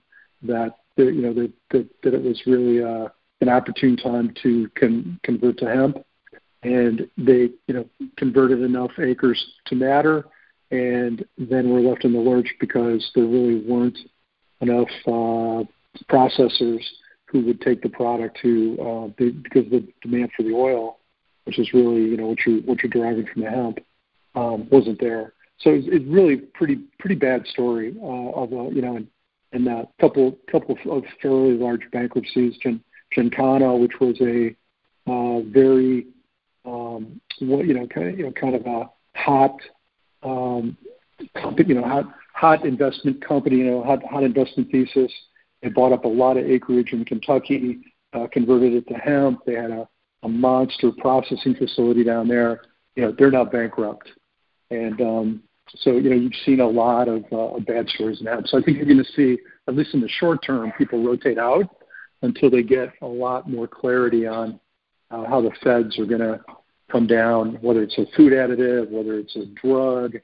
that you know that, that, that it was really uh, an opportune time to con- convert to hemp, and they you know converted enough acres to matter, and then were left in the lurch because there really weren't enough uh, processors who would take the product to uh, because the demand for the oil, which is really you know what you what you're deriving from the hemp, um, wasn't there. So it's, really pretty pretty bad story uh, of a you know and, and a couple couple of fairly large bankruptcies. Gen, GenCanna, which was a uh, very um, what you know kind of you know kind of a hot um, company, you know hot hot investment company, you know hot hot investment thesis they bought up a lot of acreage in Kentucky, uh, converted it to hemp. They had a, a monster processing facility down there. You know, they're now bankrupt. And um, so, you know, you've seen a lot of uh, bad stories hemp. So I think you're going to see, at least in the short term, people rotate out until they get a lot more clarity on uh, how the feds are going to come down, whether it's a food additive, whether it's a drug.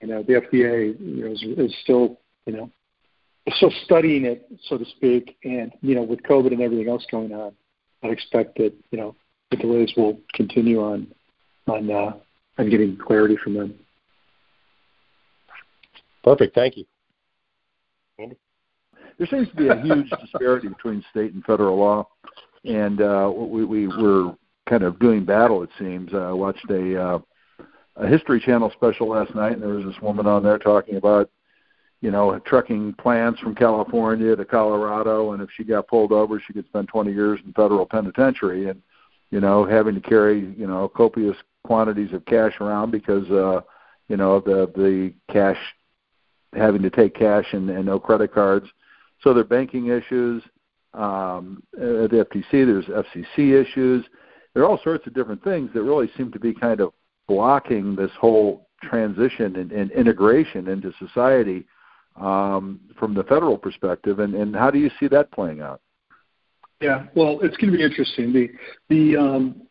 You know, the FDA you know, is, is still, you know, still studying it, so to speak, and you know, with COVID and everything else going on, I expect that you know the delays will continue on on uh, on getting clarity from them. Perfect. Thank you. Andy? There seems to be a huge disparity between state and federal law, and uh, we, we were kind of doing battle. It seems. Uh, I watched a uh, a History Channel special last night, and there was this woman on there talking about you know, trucking plants from California to Colorado, and if she got pulled over, she could spend 20 years in federal penitentiary, and you know, having to carry you know copious quantities of cash around because uh, you know the the cash having to take cash and, and no credit cards. So there are banking issues um, at the FTC. There's FCC issues. There are all sorts of different things that really seem to be kind of blocking this whole transition and, and integration into society um, from the federal perspective, and, and how do you see that playing out? Yeah, well, it's going to be interesting. The the um,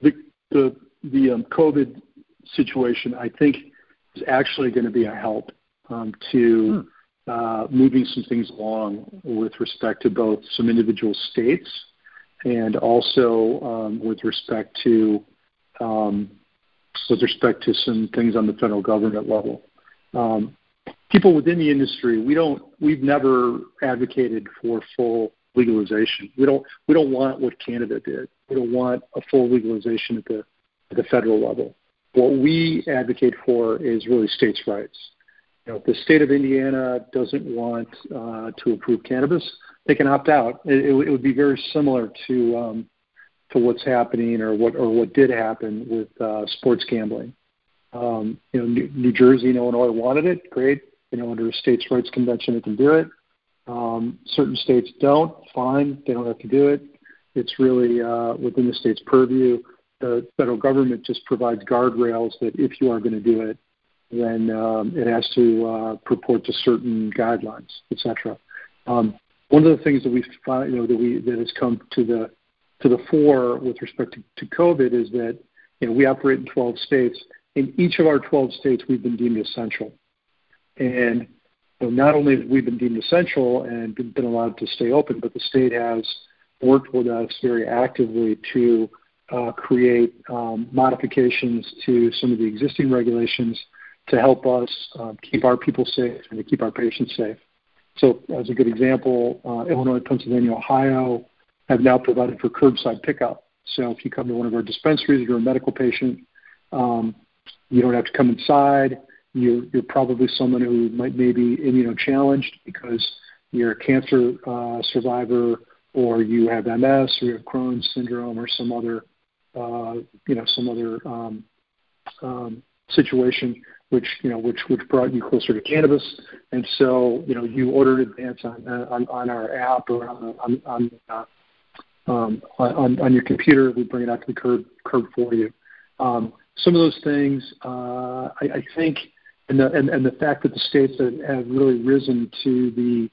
the the, the um, COVID situation, I think, is actually going to be a help um, to hmm. Uh, moving some things along with respect to both some individual states and also um, with respect to um, with respect to some things on the federal government level. Um, people within the industry, we don't, we've never advocated for full legalization. We don't, we don't want what Canada did. We don't want a full legalization at the, at the federal level. What we advocate for is really states' rights. You know, if the state of Indiana doesn't want uh, to approve cannabis, they can opt out. It, it, it would be very similar to um, to what's happening or what or what did happen with uh, sports gambling. Um, you know, New, New Jersey and Illinois wanted it. Great, you know, under a states' rights convention, it can do it. Um, certain states don't. Fine, they don't have to do it. It's really uh, within the state's purview. The federal government just provides guardrails that if you are going to do it, then um, it has to uh, purport to certain guidelines, etc. Um, one of the things that we find, you know, that we that has come to the to the fore with respect to, to COVID is that you know we operate in 12 states. In each of our 12 states, we've been deemed essential. And so not only have we been deemed essential and been allowed to stay open, but the state has worked with us very actively to uh, create um, modifications to some of the existing regulations to help us um, keep our people safe and to keep our patients safe. So, as a good example, uh, Illinois, Pennsylvania, Ohio have now provided for curbside pickup. So, if you come to one of our dispensaries, you're a medical patient, um, you don't have to come inside. You're, you're probably someone who might maybe immunochallenged because you're a cancer uh, survivor or you have MS, or you have Crohn's syndrome, or some other, uh, you know, some other um, um, situation which you know which which brought you closer to cannabis, and so you know you ordered advance on on, on our app or on on on, uh, um, on on your computer. We bring it out to the curb curb for you. Um, some of those things, uh, I, I think, and the and, and the fact that the states have, have really risen to the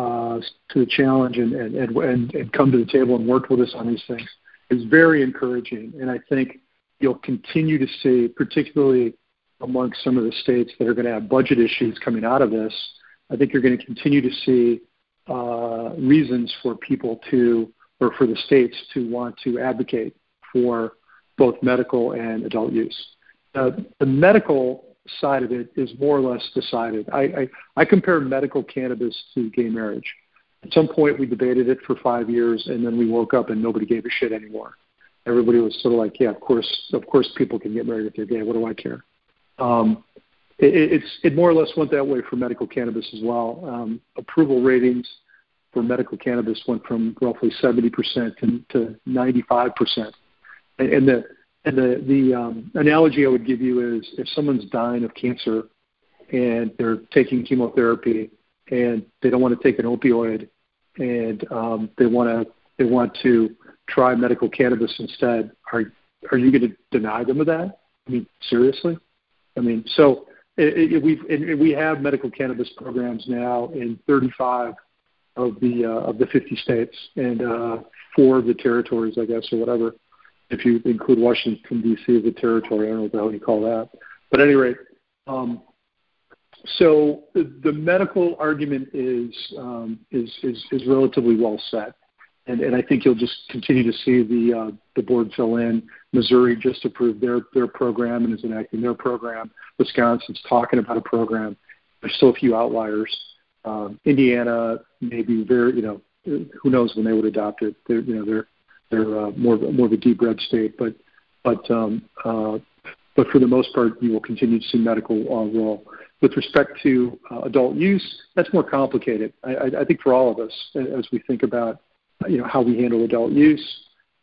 uh, to the challenge and, and, and, and come to the table and worked with us on these things is very encouraging. And I think you'll continue to see, particularly amongst some of the states that are going to have budget issues coming out of this, I think you're going to continue to see uh, reasons for people to, or for the states to want to advocate for both medical and adult use. Uh, the medical side of it is more or less decided. I, I, I compare medical cannabis to gay marriage. At some point, we debated it for five years, and then we woke up and nobody gave a shit anymore. Everybody was sort of like, "Yeah, of course, of course, people can get married if they're gay. What do I care?" Um, it, it more or less went that way for medical cannabis as well. Um, approval ratings for medical cannabis went from roughly 70% to, to 95%. And, and the and the the um, analogy I would give you is if someone's dying of cancer and they're taking chemotherapy and they don't want to take an opioid and um, they want to they want to try medical cannabis instead, are are you going to deny them of that? I mean, seriously? I mean, so we've it, we have medical cannabis programs now in 35 of the uh, of the 50 states and uh, four of the territories, I guess, or whatever. If you include Washington D.C. as a territory, I don't know what the hell you call that. But at any rate, um, so the, the medical argument is, um, is is is relatively well set and, and I think you'll just continue to see the uh, the board fill in. Missouri just approved their their program and is enacting their program. Wisconsin's talking about a program. There's still a few outliers. Um, Indiana may be very, you know, who knows when they would adopt it. They're, you know, they're they're uh, more more of a deep red state, but but um, uh, but for the most part, you will continue to see medical uh, role. With respect to uh, adult use, that's more complicated. I, I, I think for all of us, as we think about you know how we handle adult use.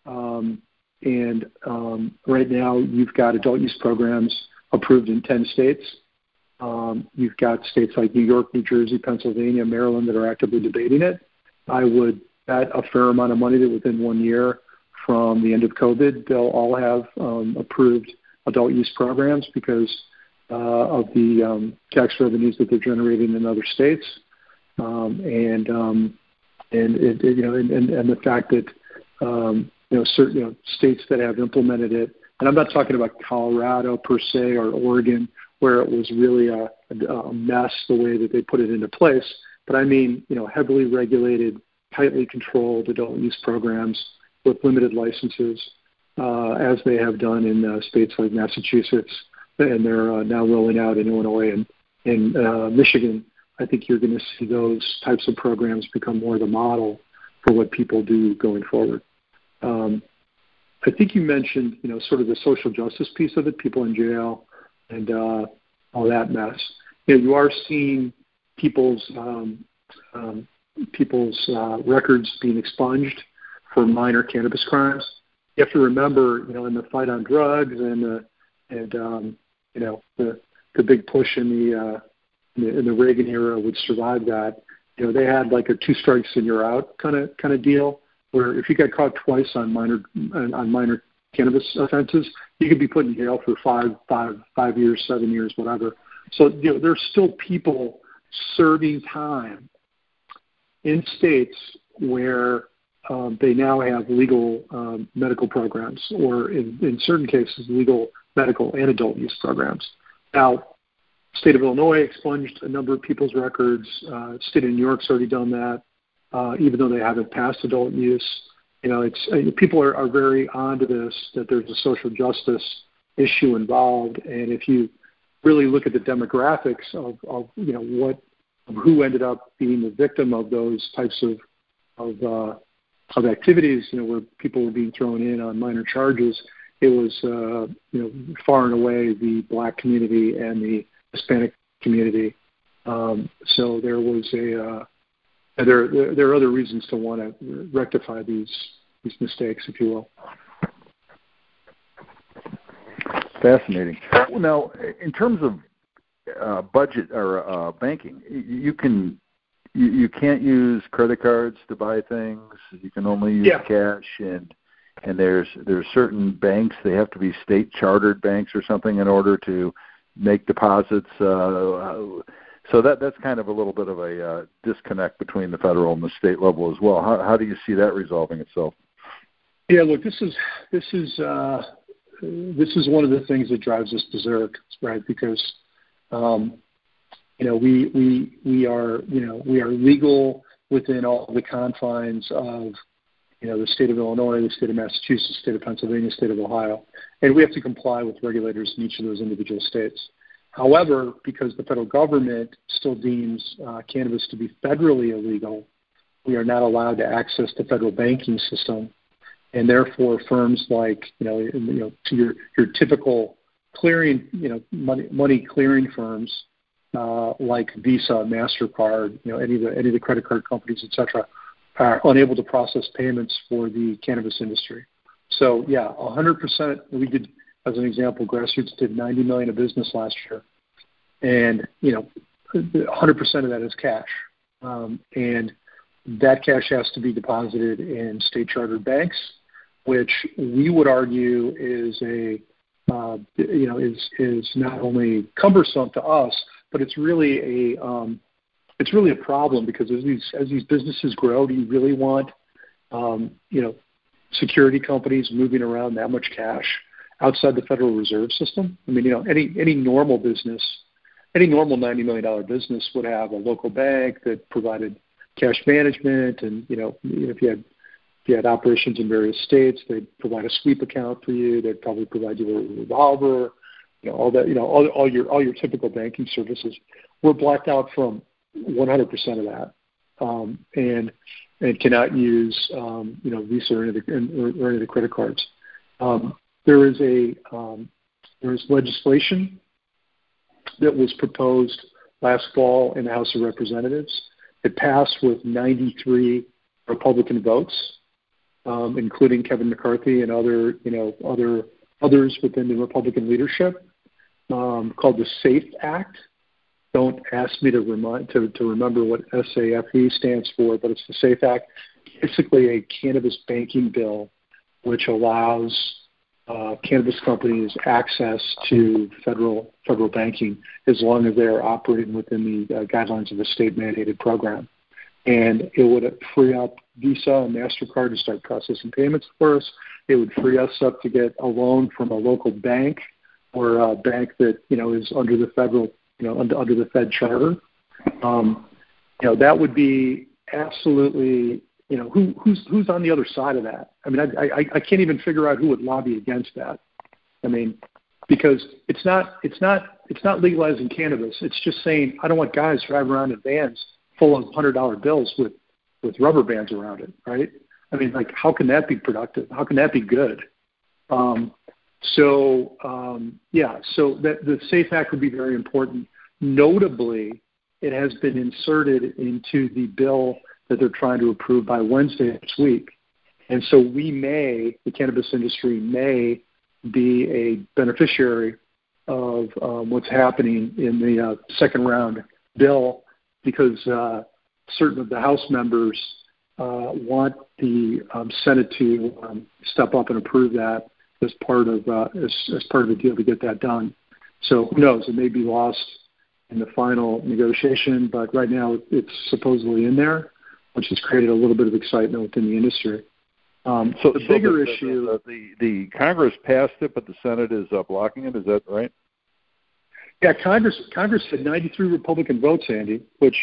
Um, and um, right now, you've got adult use programs approved in 10 states. Um, you've got states like New York, New Jersey, Pennsylvania, Maryland that are actively debating it. I would bet a fair amount of money that within one year from the end of COVID, they'll all have um, approved adult use programs because uh, of the um, tax revenues that they're generating in other states. Um, and um, and it, it, you know, and, and, and the fact that um, you know certain you know, states that have implemented it, and I'm not talking about Colorado per se or Oregon, where it was really a, a mess the way that they put it into place, but I mean you know heavily regulated, tightly controlled adult use programs with limited licenses, uh, as they have done in uh, states like Massachusetts, and they're uh, now rolling out in Illinois and in uh, Michigan I think you're going to see those types of programs become more the model for what people do going forward. Um, I think you mentioned, you know, sort of the social justice piece of it, people in jail, and uh, all that mess. You know, you are seeing people's um, um, people's uh, records being expunged for minor cannabis crimes. You have to remember, you know, in the fight on drugs and the and um, you know the the big push in the uh, in the, Reagan era would survive that. You know, they had like a two strikes and you're out kind of kind of deal, where if you got caught twice on minor on minor cannabis offenses, you could be put in jail for five five five years, seven years, whatever. So you know, there's still people serving time in states where um, they now have legal um, medical programs, or in, in certain cases, legal medical and adult use programs. Now, State of Illinois expunged a number of people's records. Uh, state of New York's already done that, uh, even though they haven't passed adult use. You know, it's uh, people are, are very onto this that there's a social justice issue involved, and if you really look at the demographics of, of you know what of who ended up being the victim of those types of of uh, of activities, you know, where people were being thrown in on minor charges, it was uh, you know far and away the black community and the Hispanic community. Um, so there was a uh, there, there, there are other reasons to want to rectify these these mistakes, if you will. Fascinating. Now, in terms of uh, budget or uh, banking, you can you, you can't use credit cards to buy things. You can only use yeah. cash, and and there's there's certain banks they have to be state chartered banks or something in order to make deposits. Uh, so that that's kind of a little bit of a uh, disconnect between the federal and the state level as well. How how do you see that resolving itself? Yeah, look, this is this is uh, this is one of the things that drives us berserk, right? Because um, you know we we we are you know we are legal within all the confines of you know the state of Illinois, the state of Massachusetts, state of Pennsylvania, state of Ohio, and we have to comply with regulators in each of those individual states. However, because the federal government still deems uh, cannabis to be federally illegal, we are not allowed to access the federal banking system and therefore firms like you know you know to your your typical clearing you know money money clearing firms uh, like Visa, Mastercard, you know any of the any of the credit card companies, etc., are unable to process payments for the cannabis industry. So yeah, 100%. We did, as an example, grassroots did 90 million of business last year, and you know, 100% of that is cash, um, and that cash has to be deposited in state chartered banks which we would argue is a uh, you know is is not only cumbersome to us, but it's really a um, it's really a problem because as these as these businesses grow, do you really want um, you know security companies moving around that much cash outside the Federal Reserve System? I mean, you know, any any normal business, any normal ninety million dollar business would have a local bank that provided cash management, and you know, if you had if you had operations in various states, they'd provide a sweep account for you. They'd probably provide you a revolver, you know, all that, you know, all, all your all your typical banking services. We're blacked out from 100% of that, um, and and cannot use um, you know Visa or any of the, or, or any of the credit cards. Um, there is a um, there is legislation that was proposed last fall in the House of Representatives. It passed with 93 Republican votes um, including Kevin McCarthy and other, you know, other others within the Republican leadership, um, called the SAFE Act. Don't ask me to remind to, to remember what SAFE stands for, but it's the SAFE Act. Basically, a cannabis banking bill which allows uh, cannabis companies access to federal federal banking as long as they are operating within the uh, guidelines of a state mandated program and it would free up Visa and Mastercard to start processing payments for us. It would free us up to get a loan from a local bank or a bank that you know is under the federal, you know, under, under the Fed charter. Um, you know, that would be absolutely, you know, who, who's who's on the other side of that? I mean, I, I I can't even figure out who would lobby against that. I mean, because it's not it's not it's not legalizing cannabis. It's just saying I don't want guys driving around in vans full of hundred dollar bills with with rubber bands around it, right? I mean, like, how can that be productive? How can that be good? Um, so, um, yeah, so that the SAFE Act would be very important. Notably, it has been inserted into the bill that they're trying to approve by Wednesday next week. And so we may, the cannabis industry may be a beneficiary of um, what's happening in the uh, second round bill because uh, certain of the House members uh, want the um, Senate to um, step up and approve that as part of uh, as, as part of the deal to get that done. So who knows? It may be lost in the final negotiation, but right now it's supposedly in there, which has created a little bit of excitement within the industry. Um, so the so bigger the, issue, the, the, the Congress passed it, but the Senate is uh, blocking it. Is that right? Yeah, Congress Congress had 93 Republican votes, Andy, which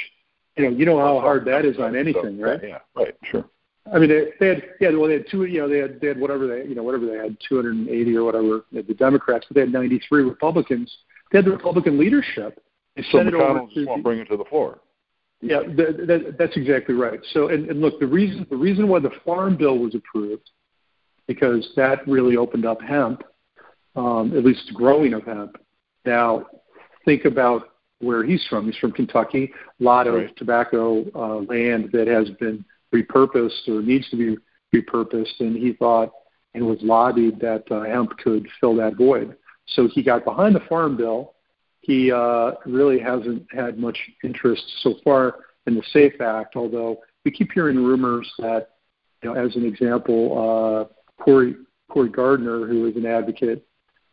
you know you know how hard that is on anything, right? Yeah, right, sure. I mean, they, they had yeah, well, they had two, you know, they had they had whatever they, you know, whatever they had, 280 or whatever, the Democrats, but they had 93 Republicans. They had the Republican leadership. So McConnell just won't bring it to the floor. Yeah, that, that, that's exactly right. So, and, and look, the reason the reason why the Farm Bill was approved, because that really opened up hemp, um, at least growing of hemp. Now, think about where he's from. He's from Kentucky. A lot of Right. tobacco uh, land that has been repurposed or needs to be repurposed, and he thought and was lobbied that uh, hemp could fill that void. So he got behind the farm bill. He uh, really hasn't had much interest so far in the SAFE Act, although we keep hearing rumors that, you know, as an example, uh, Cory Cory Gardner, who is an advocate,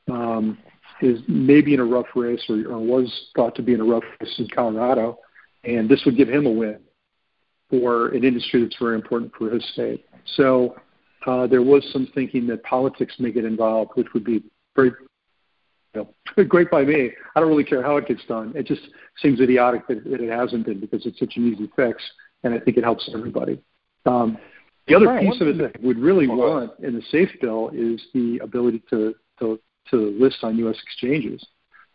um, is maybe in a rough race or, or was thought to be in a rough race in Colorado, and this would give him a win for an industry that's very important for his state. So uh, there was some thinking that politics may get involved, which would be very you know, great by me. I don't really care how it gets done. It just seems idiotic that, that it hasn't been because it's such an easy fix, and I think it helps everybody. Um, the other Right. piece of it that I would really want in the SAFE bill is the ability to, to, to list on U.S. exchanges.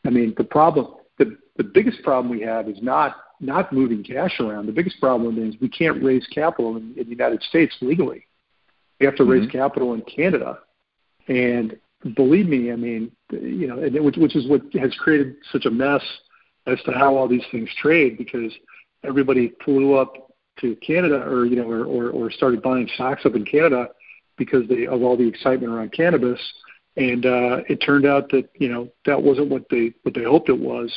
I mean, the problem, the, the biggest problem we have is not not moving cash around. The biggest problem is we can't raise capital in, in the United States legally. We have to raise Mhm. capital in Canada, and believe me, I mean, you know, and it- which, which is what has created such a mess as to how all these things trade because everybody flew up to Canada or you know or, or, or started buying stocks up in Canada because they of all the excitement around cannabis. And uh, it turned out that you know that wasn't what they what they hoped it was.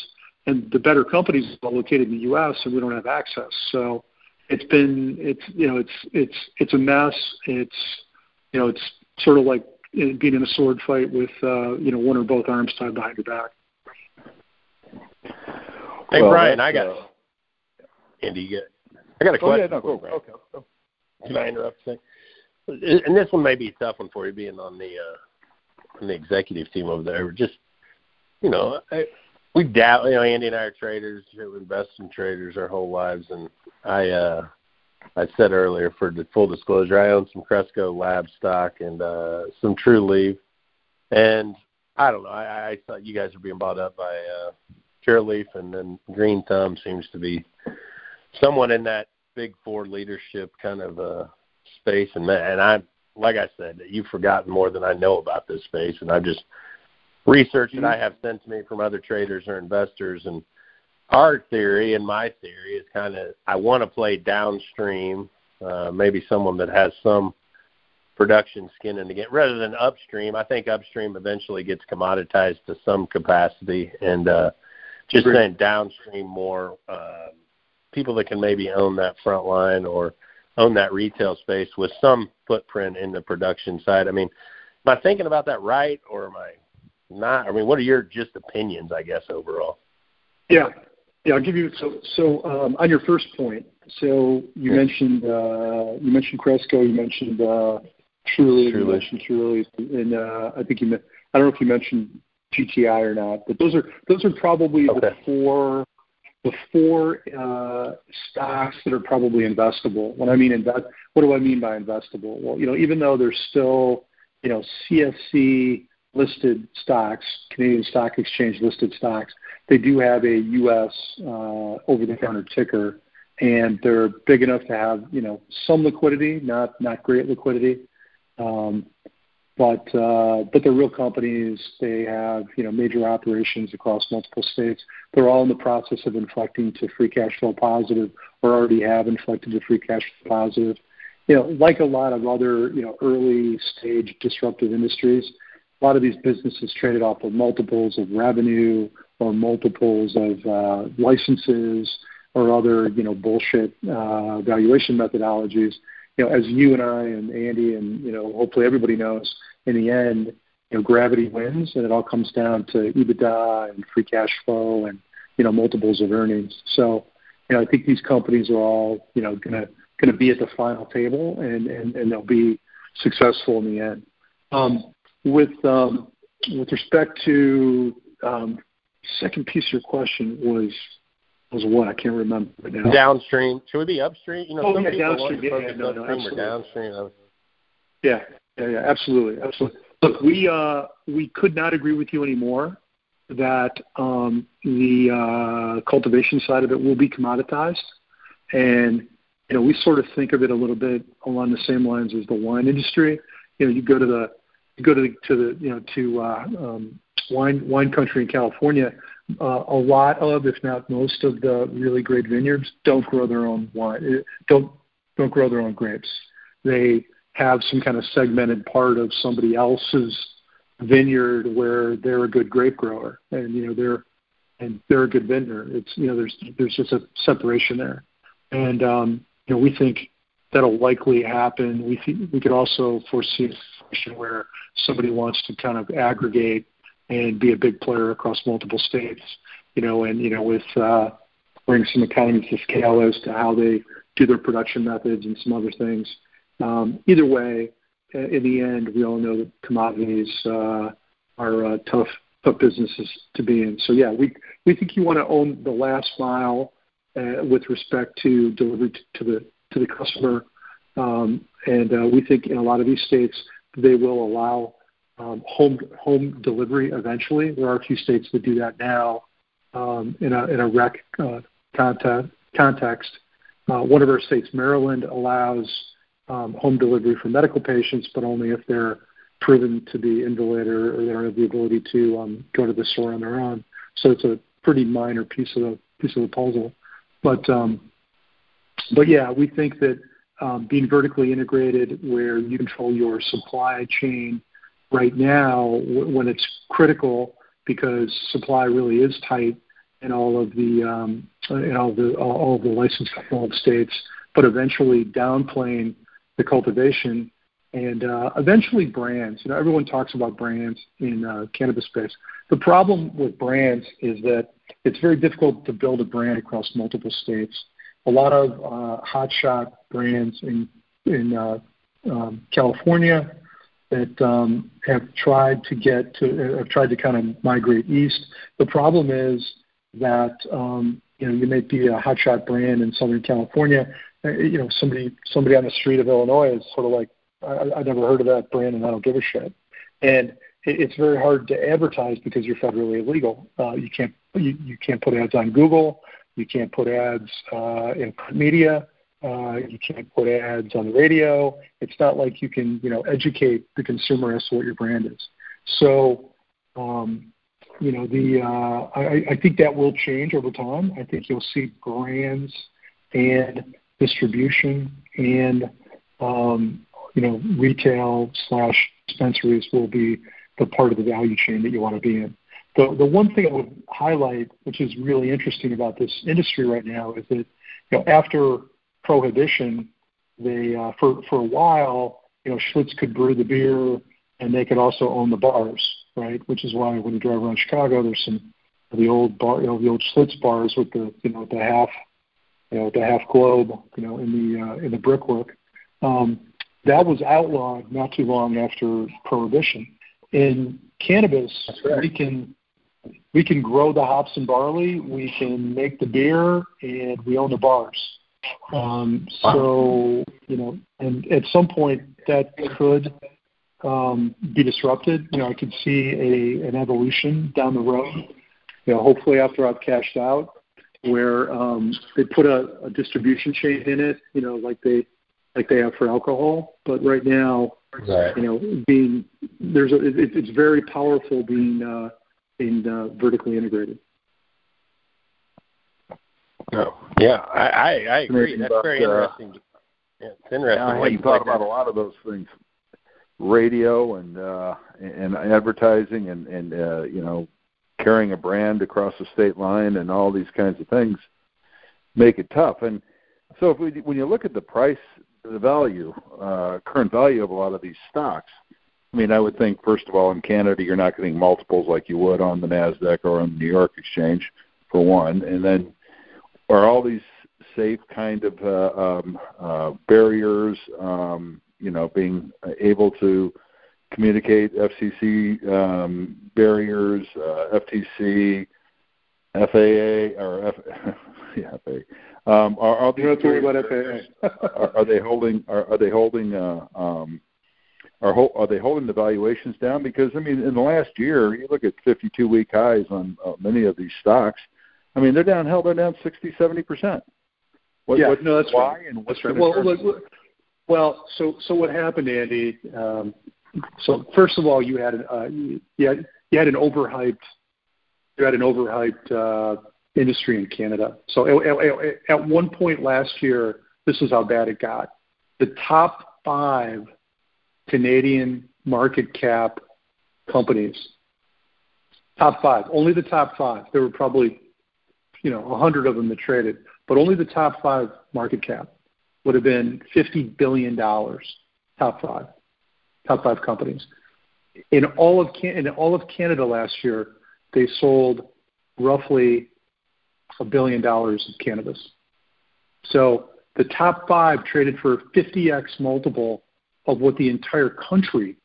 And the better companies are located in the US and we don't have access. So it's been it's you know it's it's it's a mess. It's you know it's sort of like in- being in a sword fight with uh, you know one or both arms tied behind your back Hey, Well, Brian, I got uh, Andy. You get, I got a Go question. ahead, no, for you, go, Brian. okay, go. Can I interrupt a second? And this one may be a tough one for you, being on the uh, on the executive team over there. Just you know, I, we doubt. You know, Andy and I are traders. We invest in traders our whole lives, and I uh, I said earlier for the full disclosure, I own some Cresco Lab stock and uh, some Trulieve, and I don't know. I, I thought you guys are being bought up by uh, Curaleaf, and then Green Thumb seems to be someone in that big four leadership kind of uh, space. And and I, like I said, you've forgotten more than I know about this space, and I've just researched that I have sent to me from other traders or investors. And our theory and my theory is kind of I want to play downstream, uh, maybe someone that has some production skin in the game rather than upstream. I think upstream eventually gets commoditized to some capacity, and uh, just Agreed. saying downstream more uh, people that can maybe own that front line or own that retail space with some footprint in the production side. I mean, am I thinking about that right, or am I not? I mean, what are your just opinions? I guess overall. Yeah. Yeah, I'll give you so so um, on your first point. So you Yeah. mentioned uh, you mentioned Cresco, you mentioned uh, Trulieve, you Trulieve. mentioned Trulieve, and uh, I think you I don't know if you mentioned GTI or not, but those are those are probably the four the four uh, stocks that are probably investable. When I mean invest, what do I mean by investable? Well, you know, even though they're still you know CSC listed stocks, Canadian Stock Exchange listed stocks, they do have a U.S. Uh, over-the-counter ticker, and they're big enough to have you know some liquidity, not not great liquidity, um, but uh, but they're real companies. They have you know major operations across multiple states. They're all in the process of inflecting to free cash flow positive, or already have inflected to free cash flow positive. You know, like a lot of other you know early stage disruptive industries, a lot of these businesses traded off of multiples of revenue or multiples of uh, licenses or other you know bullshit uh, valuation methodologies. You know, as you and I and Andy and you know hopefully everybody knows, in the end, you know gravity wins, and it all comes down to EBITDA and free cash flow and you know multiples of earnings. So you know I think these companies are all you know going to be at the final table and and, and they'll be successful in the end. Um, with um, with respect to um, second piece of your question was was what I can't remember right now. Downstream. Should we be upstream? You know, Oh, some yeah, downstream. to Yeah, yeah, no, no, upstream or absolutely. downstream. Yeah, yeah, yeah, absolutely, absolutely. Look, we uh, we could not agree with you anymore that um, the uh, cultivation side of it will be commoditized, and you know we sort of think of it a little bit along the same lines as the wine industry. You know, you go to the go to the to the you know to uh, um, wine wine country in California. uh, a lot of, if not most of the really great vineyards don't grow their own wine, eh, don't don't grow their own grapes. They have some kind of segmented part of somebody else's vineyard where they're a good grape grower and you know they're and they're a good vendor. It's you know there's there's just a separation there, and um, you know we think that'll likely happen. We think we could also foresee situation where somebody wants to kind of aggregate and be a big player across multiple states, you know, and you know with uh, bring some economies to scale as to how they do their production methods and some other things. Um, either way, in the end, we all know that commodities uh, are uh, tough tough businesses to be in. So yeah, we we think you want to own the last mile uh, with respect to delivery to the to the customer, um, and uh, we think in a lot of these states they will allow um, home home delivery eventually. There are a few states that do that now um, in a in a rec uh, context. context. Uh, one of our states, Maryland, allows um, home delivery for medical patients, but only if they're proven to be invalid or, or they don't have the ability to um, go to the store on their own. So it's a pretty minor piece of the piece of the puzzle. But um, but yeah, we think that um, being vertically integrated, where you control your supply chain right now, w- when it's critical because supply really is tight in all of the um, in all the all of the license controlled states, but eventually downplaying the cultivation and uh, eventually brands. You know, everyone talks about brands in uh, cannabis space. The problem with brands is that it's very difficult to build a brand across multiple states. A lot of uh, hotshot brands in in uh, um, California that um, have tried to get to have tried to kind of migrate east. The problem is that um, you know you may be a hotshot brand in Southern California. Uh, you know somebody somebody on the street of Illinois is sort of like I, I never heard of that brand and I don't give a shit. And it, it's very hard to advertise because you're federally illegal. Uh, you can't you can't put ads on Google. You can't put ads uh, in print media. Uh, you can't put ads on the radio. It's not like you can you know educate the consumer as to what your brand is. So um, you know the uh, I, I think that will change over time. I think you'll see brands and distribution and um, you know, retail slash dispensaries will be the part of the value chain that you want to be in. The the one thing I would highlight, which is really interesting about this industry right now, is that you know after prohibition, they uh, for for a while, you know, Schlitz could brew the beer and they could also own the bars, right? Which is why when you drive around Chicago, there's some of the old bar, you know, the old Schlitz bars with the you know the half, you know, the half globe, you know, in the uh, in the brickwork. Um, that was outlawed not too long after prohibition. In cannabis, right. we can we can grow the hops and barley, we can make the beer, and we own the bars. Um, so you know, and at some point that could um, be disrupted. You know, I could see a an evolution down the road. You know, hopefully after I've cashed out, where um, they put a, a distribution chain in it. You know, like they like they have for alcohol. But right now, right. you know, being there's a, it, it's very powerful being uh, being uh, vertically integrated. Oh, yeah, I, I, I agree. That's about, very uh, interesting. Yeah, it's interesting. Yeah, you thought about a lot of those things, radio and uh, and advertising and and uh, you know carrying a brand across the state line and all these kinds of things make it tough. And so if we, when you look at the price the value, uh, current value of a lot of these stocks. I mean, I would think first of all in Canada you're not getting multiples like you would on the Nasdaq or on the New York Exchange, for one, and then are all these safe kind of uh, um, uh, barriers, um, you know, being able to communicate FCC um, barriers, uh, FTC, FAA or F, yeah, FAA, um, are, are you about FAA. are, are they holding? Are, are they holding? Uh, um, are, ho- are they holding the valuations down? Because I mean, in the last year, you look at 52-week highs on uh, many of these stocks. I mean, they're down. Hell, they're down 60, 70 percent. What, yeah, what, no, that's why right. and what's right. Well, look, well, so so what happened, Andy? Um, so first of all, you had uh, you, had you had an overhyped you had an overhyped uh, industry in Canada. So at, at, at one point last year, this is how bad it got. The top five Canadian market cap companies, top five, only the top five. There were probably, you know, a hundred of them that traded, but only the top five market cap would have been fifty billion dollars. Top five, top five companies. In all of Can- in all of Canada last year, they sold roughly a billion dollars of cannabis. So the top five traded for 50x multiple of what the entire country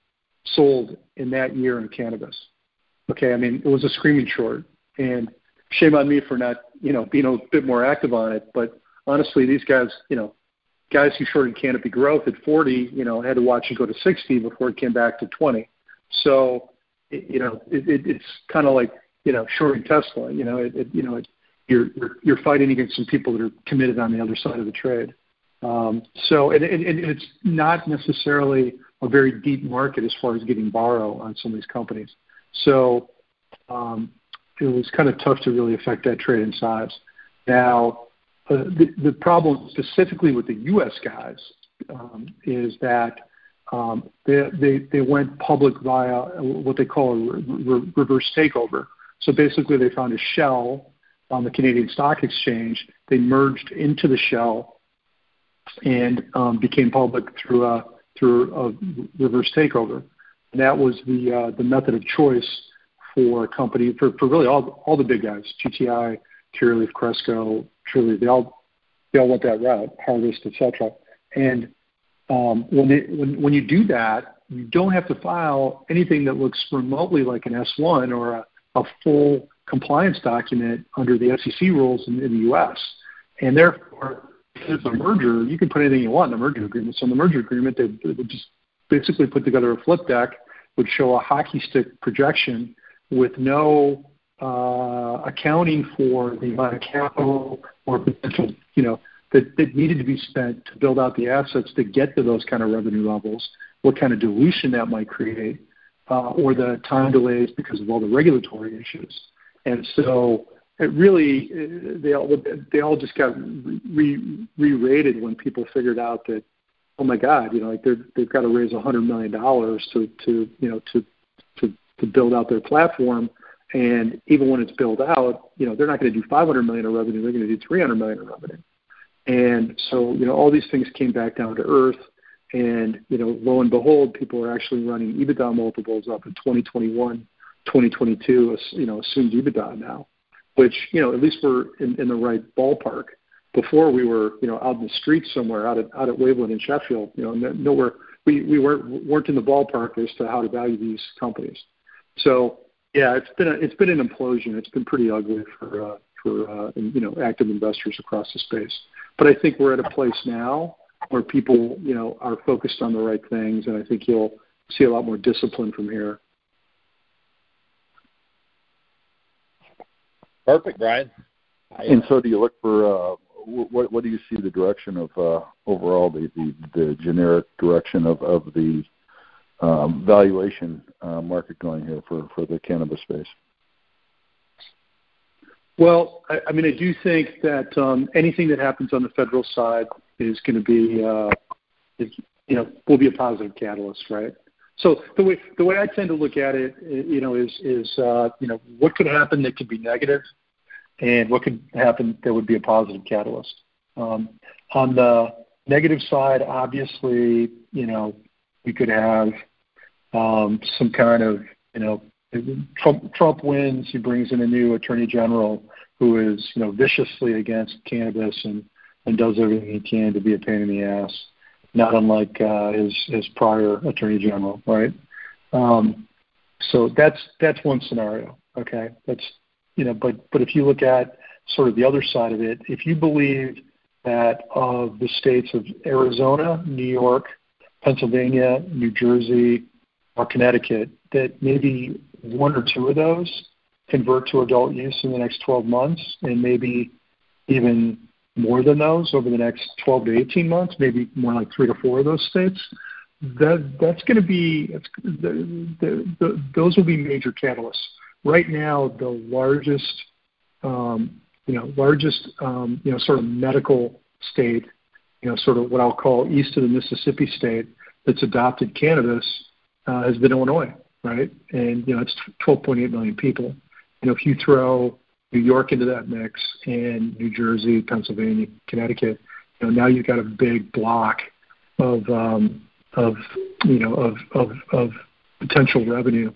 sold in that year in cannabis. Okay, I mean it was a screaming short, and shame on me for not you know being a bit more active on it. But honestly, these guys, you know, guys who shorted Canopy Growth at 40, you know, had to watch it go to 60 before it came back to 20. So, it, you know, it, it, it's kind of like you know shorting Tesla. You know, it, it you know it, you're, you're you're fighting against some people that are committed on the other side of the trade. Um, so, and, and, and it's not necessarily a very deep market as far as getting borrow on some of these companies. So, um, it was kind of tough to really affect that trade in size. Now, uh, the, the problem specifically with the U.S. guys um, is that um, they, they, they went public via what they call a re- re- reverse takeover. So basically, they found a shell on the Canadian Stock Exchange. They merged into the shell and um, became public through a through a reverse takeover. And that was the uh, the method of choice for company for, for really all all the big guys, GTI, Curaleaf, Cresco, Trulieve. They all they all went that route, Harvest, etc. And um, when, when when you do that, you don't have to file anything that looks remotely like an S1 or a, a full compliance document under the SEC rules in, in the U.S. And therefore, it's a merger, you can put anything you want in the merger agreement. So in the merger agreement, they, just basically put together a flip deck, would show a hockey stick projection with no uh, accounting for the amount of capital or potential, you know, that, that needed to be spent to build out the assets to get to those kind of revenue levels, what kind of dilution that might create, uh, or the time delays because of all the regulatory issues. And so it really uh, they all they all just got re re-rated when people figured out that oh my god you know like they're they've got to raise a hundred million dollars to to you know to to to build out their platform. And even when it's built out you know they're not going to do 500 million in revenue they're going to do 300 million in revenue. And so you know all these things came back down to earth. And you know lo and behold people are actually running EBITDA multiples up in 2021 2022 you know assumed EBITDA now which you know at least we're in, in the right ballpark. Before we were you know out in the streets somewhere out at out at Waveland in Sheffield, you know nowhere we we weren't weren't in the ballpark as to how to value these companies. So yeah, it's been a, it's been an implosion. It's been pretty ugly for uh, for uh, you know active investors across the space. But I think we're at a place now where people you know are focused on the right things, and I think you'll see a lot more discipline from here. Perfect, Brian. And so, do you look for uh, what? What do you see the direction of uh, overall the, the the generic direction of of the um, valuation uh, market going here for for the cannabis space? Well, I, I mean, I do think that um, anything that happens on the federal side is going to be, uh, is, you know, will be a positive catalyst, right? So the way the way I tend to look at it, you know, is is uh, you know what could happen that could be negative, and what could happen that would be a positive catalyst. Um, on the negative side, obviously, you know, we could have um, some kind of you know Trump Trump wins, he brings in a new attorney general who is you know viciously against cannabis and and does everything he can to be a pain in the ass not unlike uh, his his prior attorney general, right? Um, so that's that's one scenario. Okay, that's you know, but but if you look at sort of the other side of it, if you believe that of the states of Arizona, New York, Pennsylvania, New Jersey, or Connecticut, that maybe one or two of those convert to adult use in the next 12 months, and maybe even more than those over the next 12 to 18 months, maybe more like three to four of those states, that that's going to be the, the, the, those will be major catalysts. right now the largest, um, you know, largest, um, you know, sort of medical state, you know, sort of what I'll call east of the Mississippi state that's adopted cannabis uh, has been Illinois, right? And you know, it's 12.8 million people. You know, if you throw New York into that mix and New Jersey, Pennsylvania, Connecticut, you know, now you've got a big block of um, of you know of of, of potential revenue.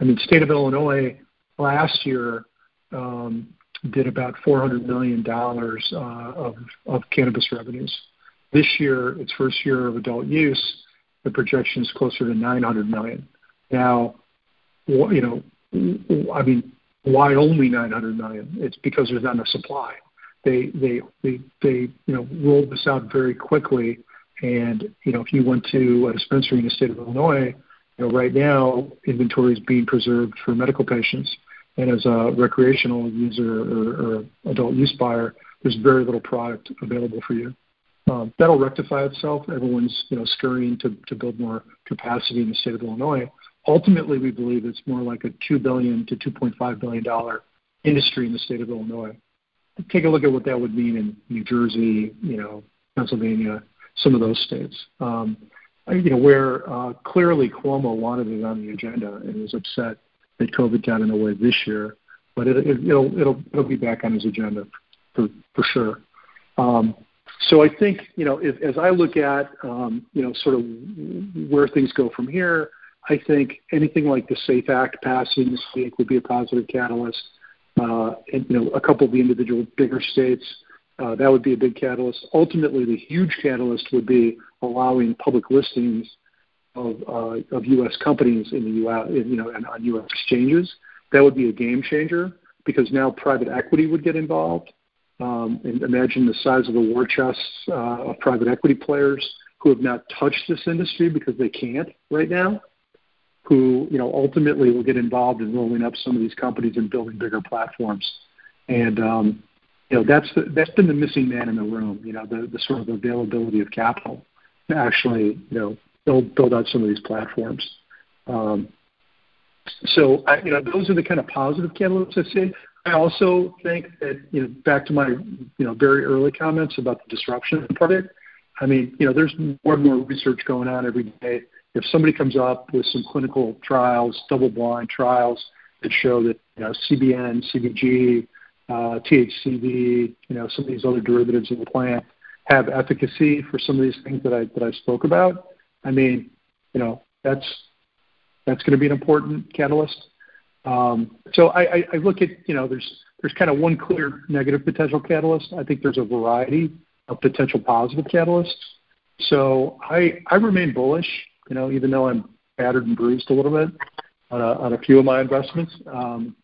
I mean, state of Illinois last year um, did about $400 million uh, of, of cannabis revenues. This year, its first year of adult use, the projection is closer to 900 million. Now, you know, I mean, why only 900 million? It's because there's not enough supply. They they they they you know rolled this out very quickly, and you know if you went to a dispensary in the state of Illinois, you know right now inventory is being preserved for medical patients and as a recreational user or, or adult use buyer, there's very little product available for you. Um, that'll rectify itself. Everyone's you know scurrying to, to build more capacity in the state of Illinois. Ultimately, we believe it's more like a two billion to 2.5 billion dollar industry in the state of Illinois. Take a look at what that would mean in New Jersey, you know, Pennsylvania, some of those states. Um, you know, where uh, clearly Cuomo wanted it on the agenda and was upset that COVID got in the way this year, but it, it, it'll it'll it'll be back on his agenda for sure. Um, so I think you know as I look at um, you know sort of where things go from here, I think anything like the SAFE Act passing this week would be a positive catalyst. Uh, and you know a couple of the individual bigger states. Uh, that would be a big catalyst. Ultimately, the huge catalyst would be allowing public listings of, uh, of U.S. companies in the U.S. you know, and on U.S. exchanges. That would be a game changer because now private equity would get involved. Um, and imagine the size of the war chests uh, of private equity players who have not touched this industry because they can't right now, who you know ultimately will get involved in rolling up some of these companies and building bigger platforms. And um, you know that's the, that's been the missing man in the room. You know the the sort of availability of capital to actually you know build build out some of these platforms. Um, so I, you know those are the kind of positive catalysts I see. I also think that you know back to my you know very early comments about the disruption part of it. I mean you know there's more and more research going on every day. If somebody comes up with some clinical trials, double-blind trials that show that you know CBN, CBG, uh, THCV, you know some of these other derivatives of the plant have efficacy for some of these things that I that I spoke about, I mean, you know, that's that's going to be an important catalyst. Um, so I, I, I look at you know there's there's kind of one clear negative potential catalyst. I think there's a variety of potential positive catalysts. So I I remain bullish. You know, even though I'm battered and bruised a little bit on a, on a few of my investments, um,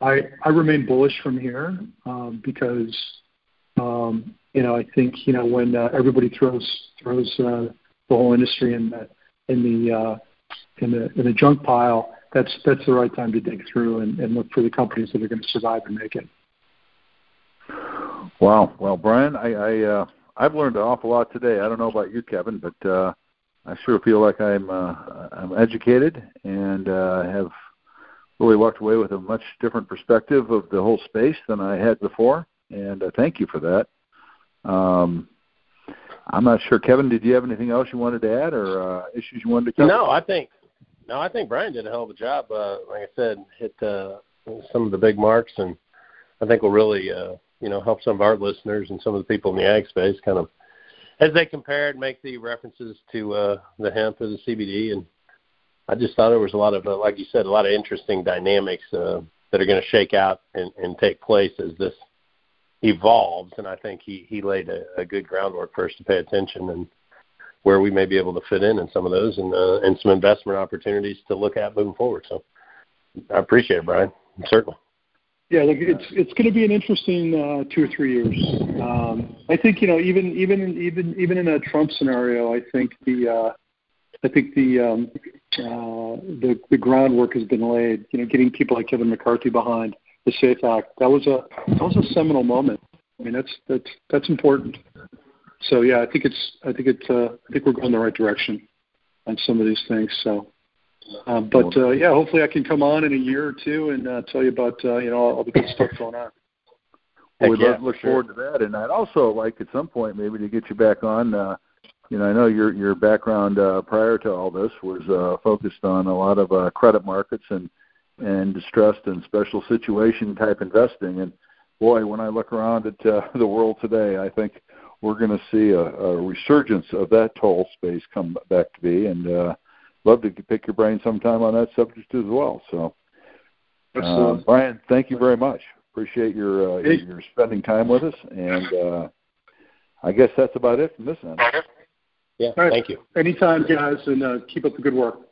I I remain bullish from here um, because um, you know I think you know when uh, everybody throws throws uh, the whole industry in the in the uh, in the in the junk pile, that's that's the right time to dig through and, and look for the companies that are going to survive and make it. Wow. Well, Brian, I, I uh, I've learned an awful lot today. I don't know about you, Kevin, but uh, I sure feel like I'm uh, I'm educated and uh, have really walked away with a much different perspective of the whole space than I had before. And uh, thank you for that. Um, I'm not sure. Kevin, did you have anything else you wanted to add or uh, issues you wanted to cover? No, I think no, I think Brian did a hell of a job. Uh, like I said, hit uh, some of the big marks, and I think will really uh, you know help some of our listeners and some of the people in the ag space kind of as they compare and make the references to uh, the hemp or the CBD. And I just thought there was a lot of, uh, like you said, a lot of interesting dynamics uh, that are going to shake out and, and take place as this evolves, and I think he he laid a, a good groundwork for us to pay attention and where we may be able to fit in in some of those and uh, and some investment opportunities to look at moving forward. So I appreciate it, Brian. Certainly. Yeah, look, it's it's going to be an interesting uh, two or three years. Um, I think you know even even even even in a Trump scenario, I think the uh, I think the um, uh, the the groundwork has been laid. You know, getting people like Kevin McCarthy behind the SAFE Act. That was a that was a seminal moment. I mean, that's that's that's important. So yeah, I think it's I think it's uh, I think we're going the right direction on some of these things. So Uh, but uh, yeah, hopefully I can come on in a year or two and uh, tell you about uh, you know all, all the good stuff going on. Well, we yeah, look, look sure. forward to that, and I'd also like at some point maybe to get you back on. Uh, you know, I know your your background uh, prior to all this was uh, focused on a lot of uh, credit markets and and distressed and special situation type investing. And boy, when I look around at uh, the world today, I think we're going to see a, a resurgence of that toll space come back to be. And uh, love to pick your brain sometime on that subject as well. So, uh, Brian, thank you very much. Appreciate your uh, Hey. your spending time with us, and uh, I guess that's about it from this end. Yeah, All right. thank you. Anytime, guys, and uh, keep up the good work.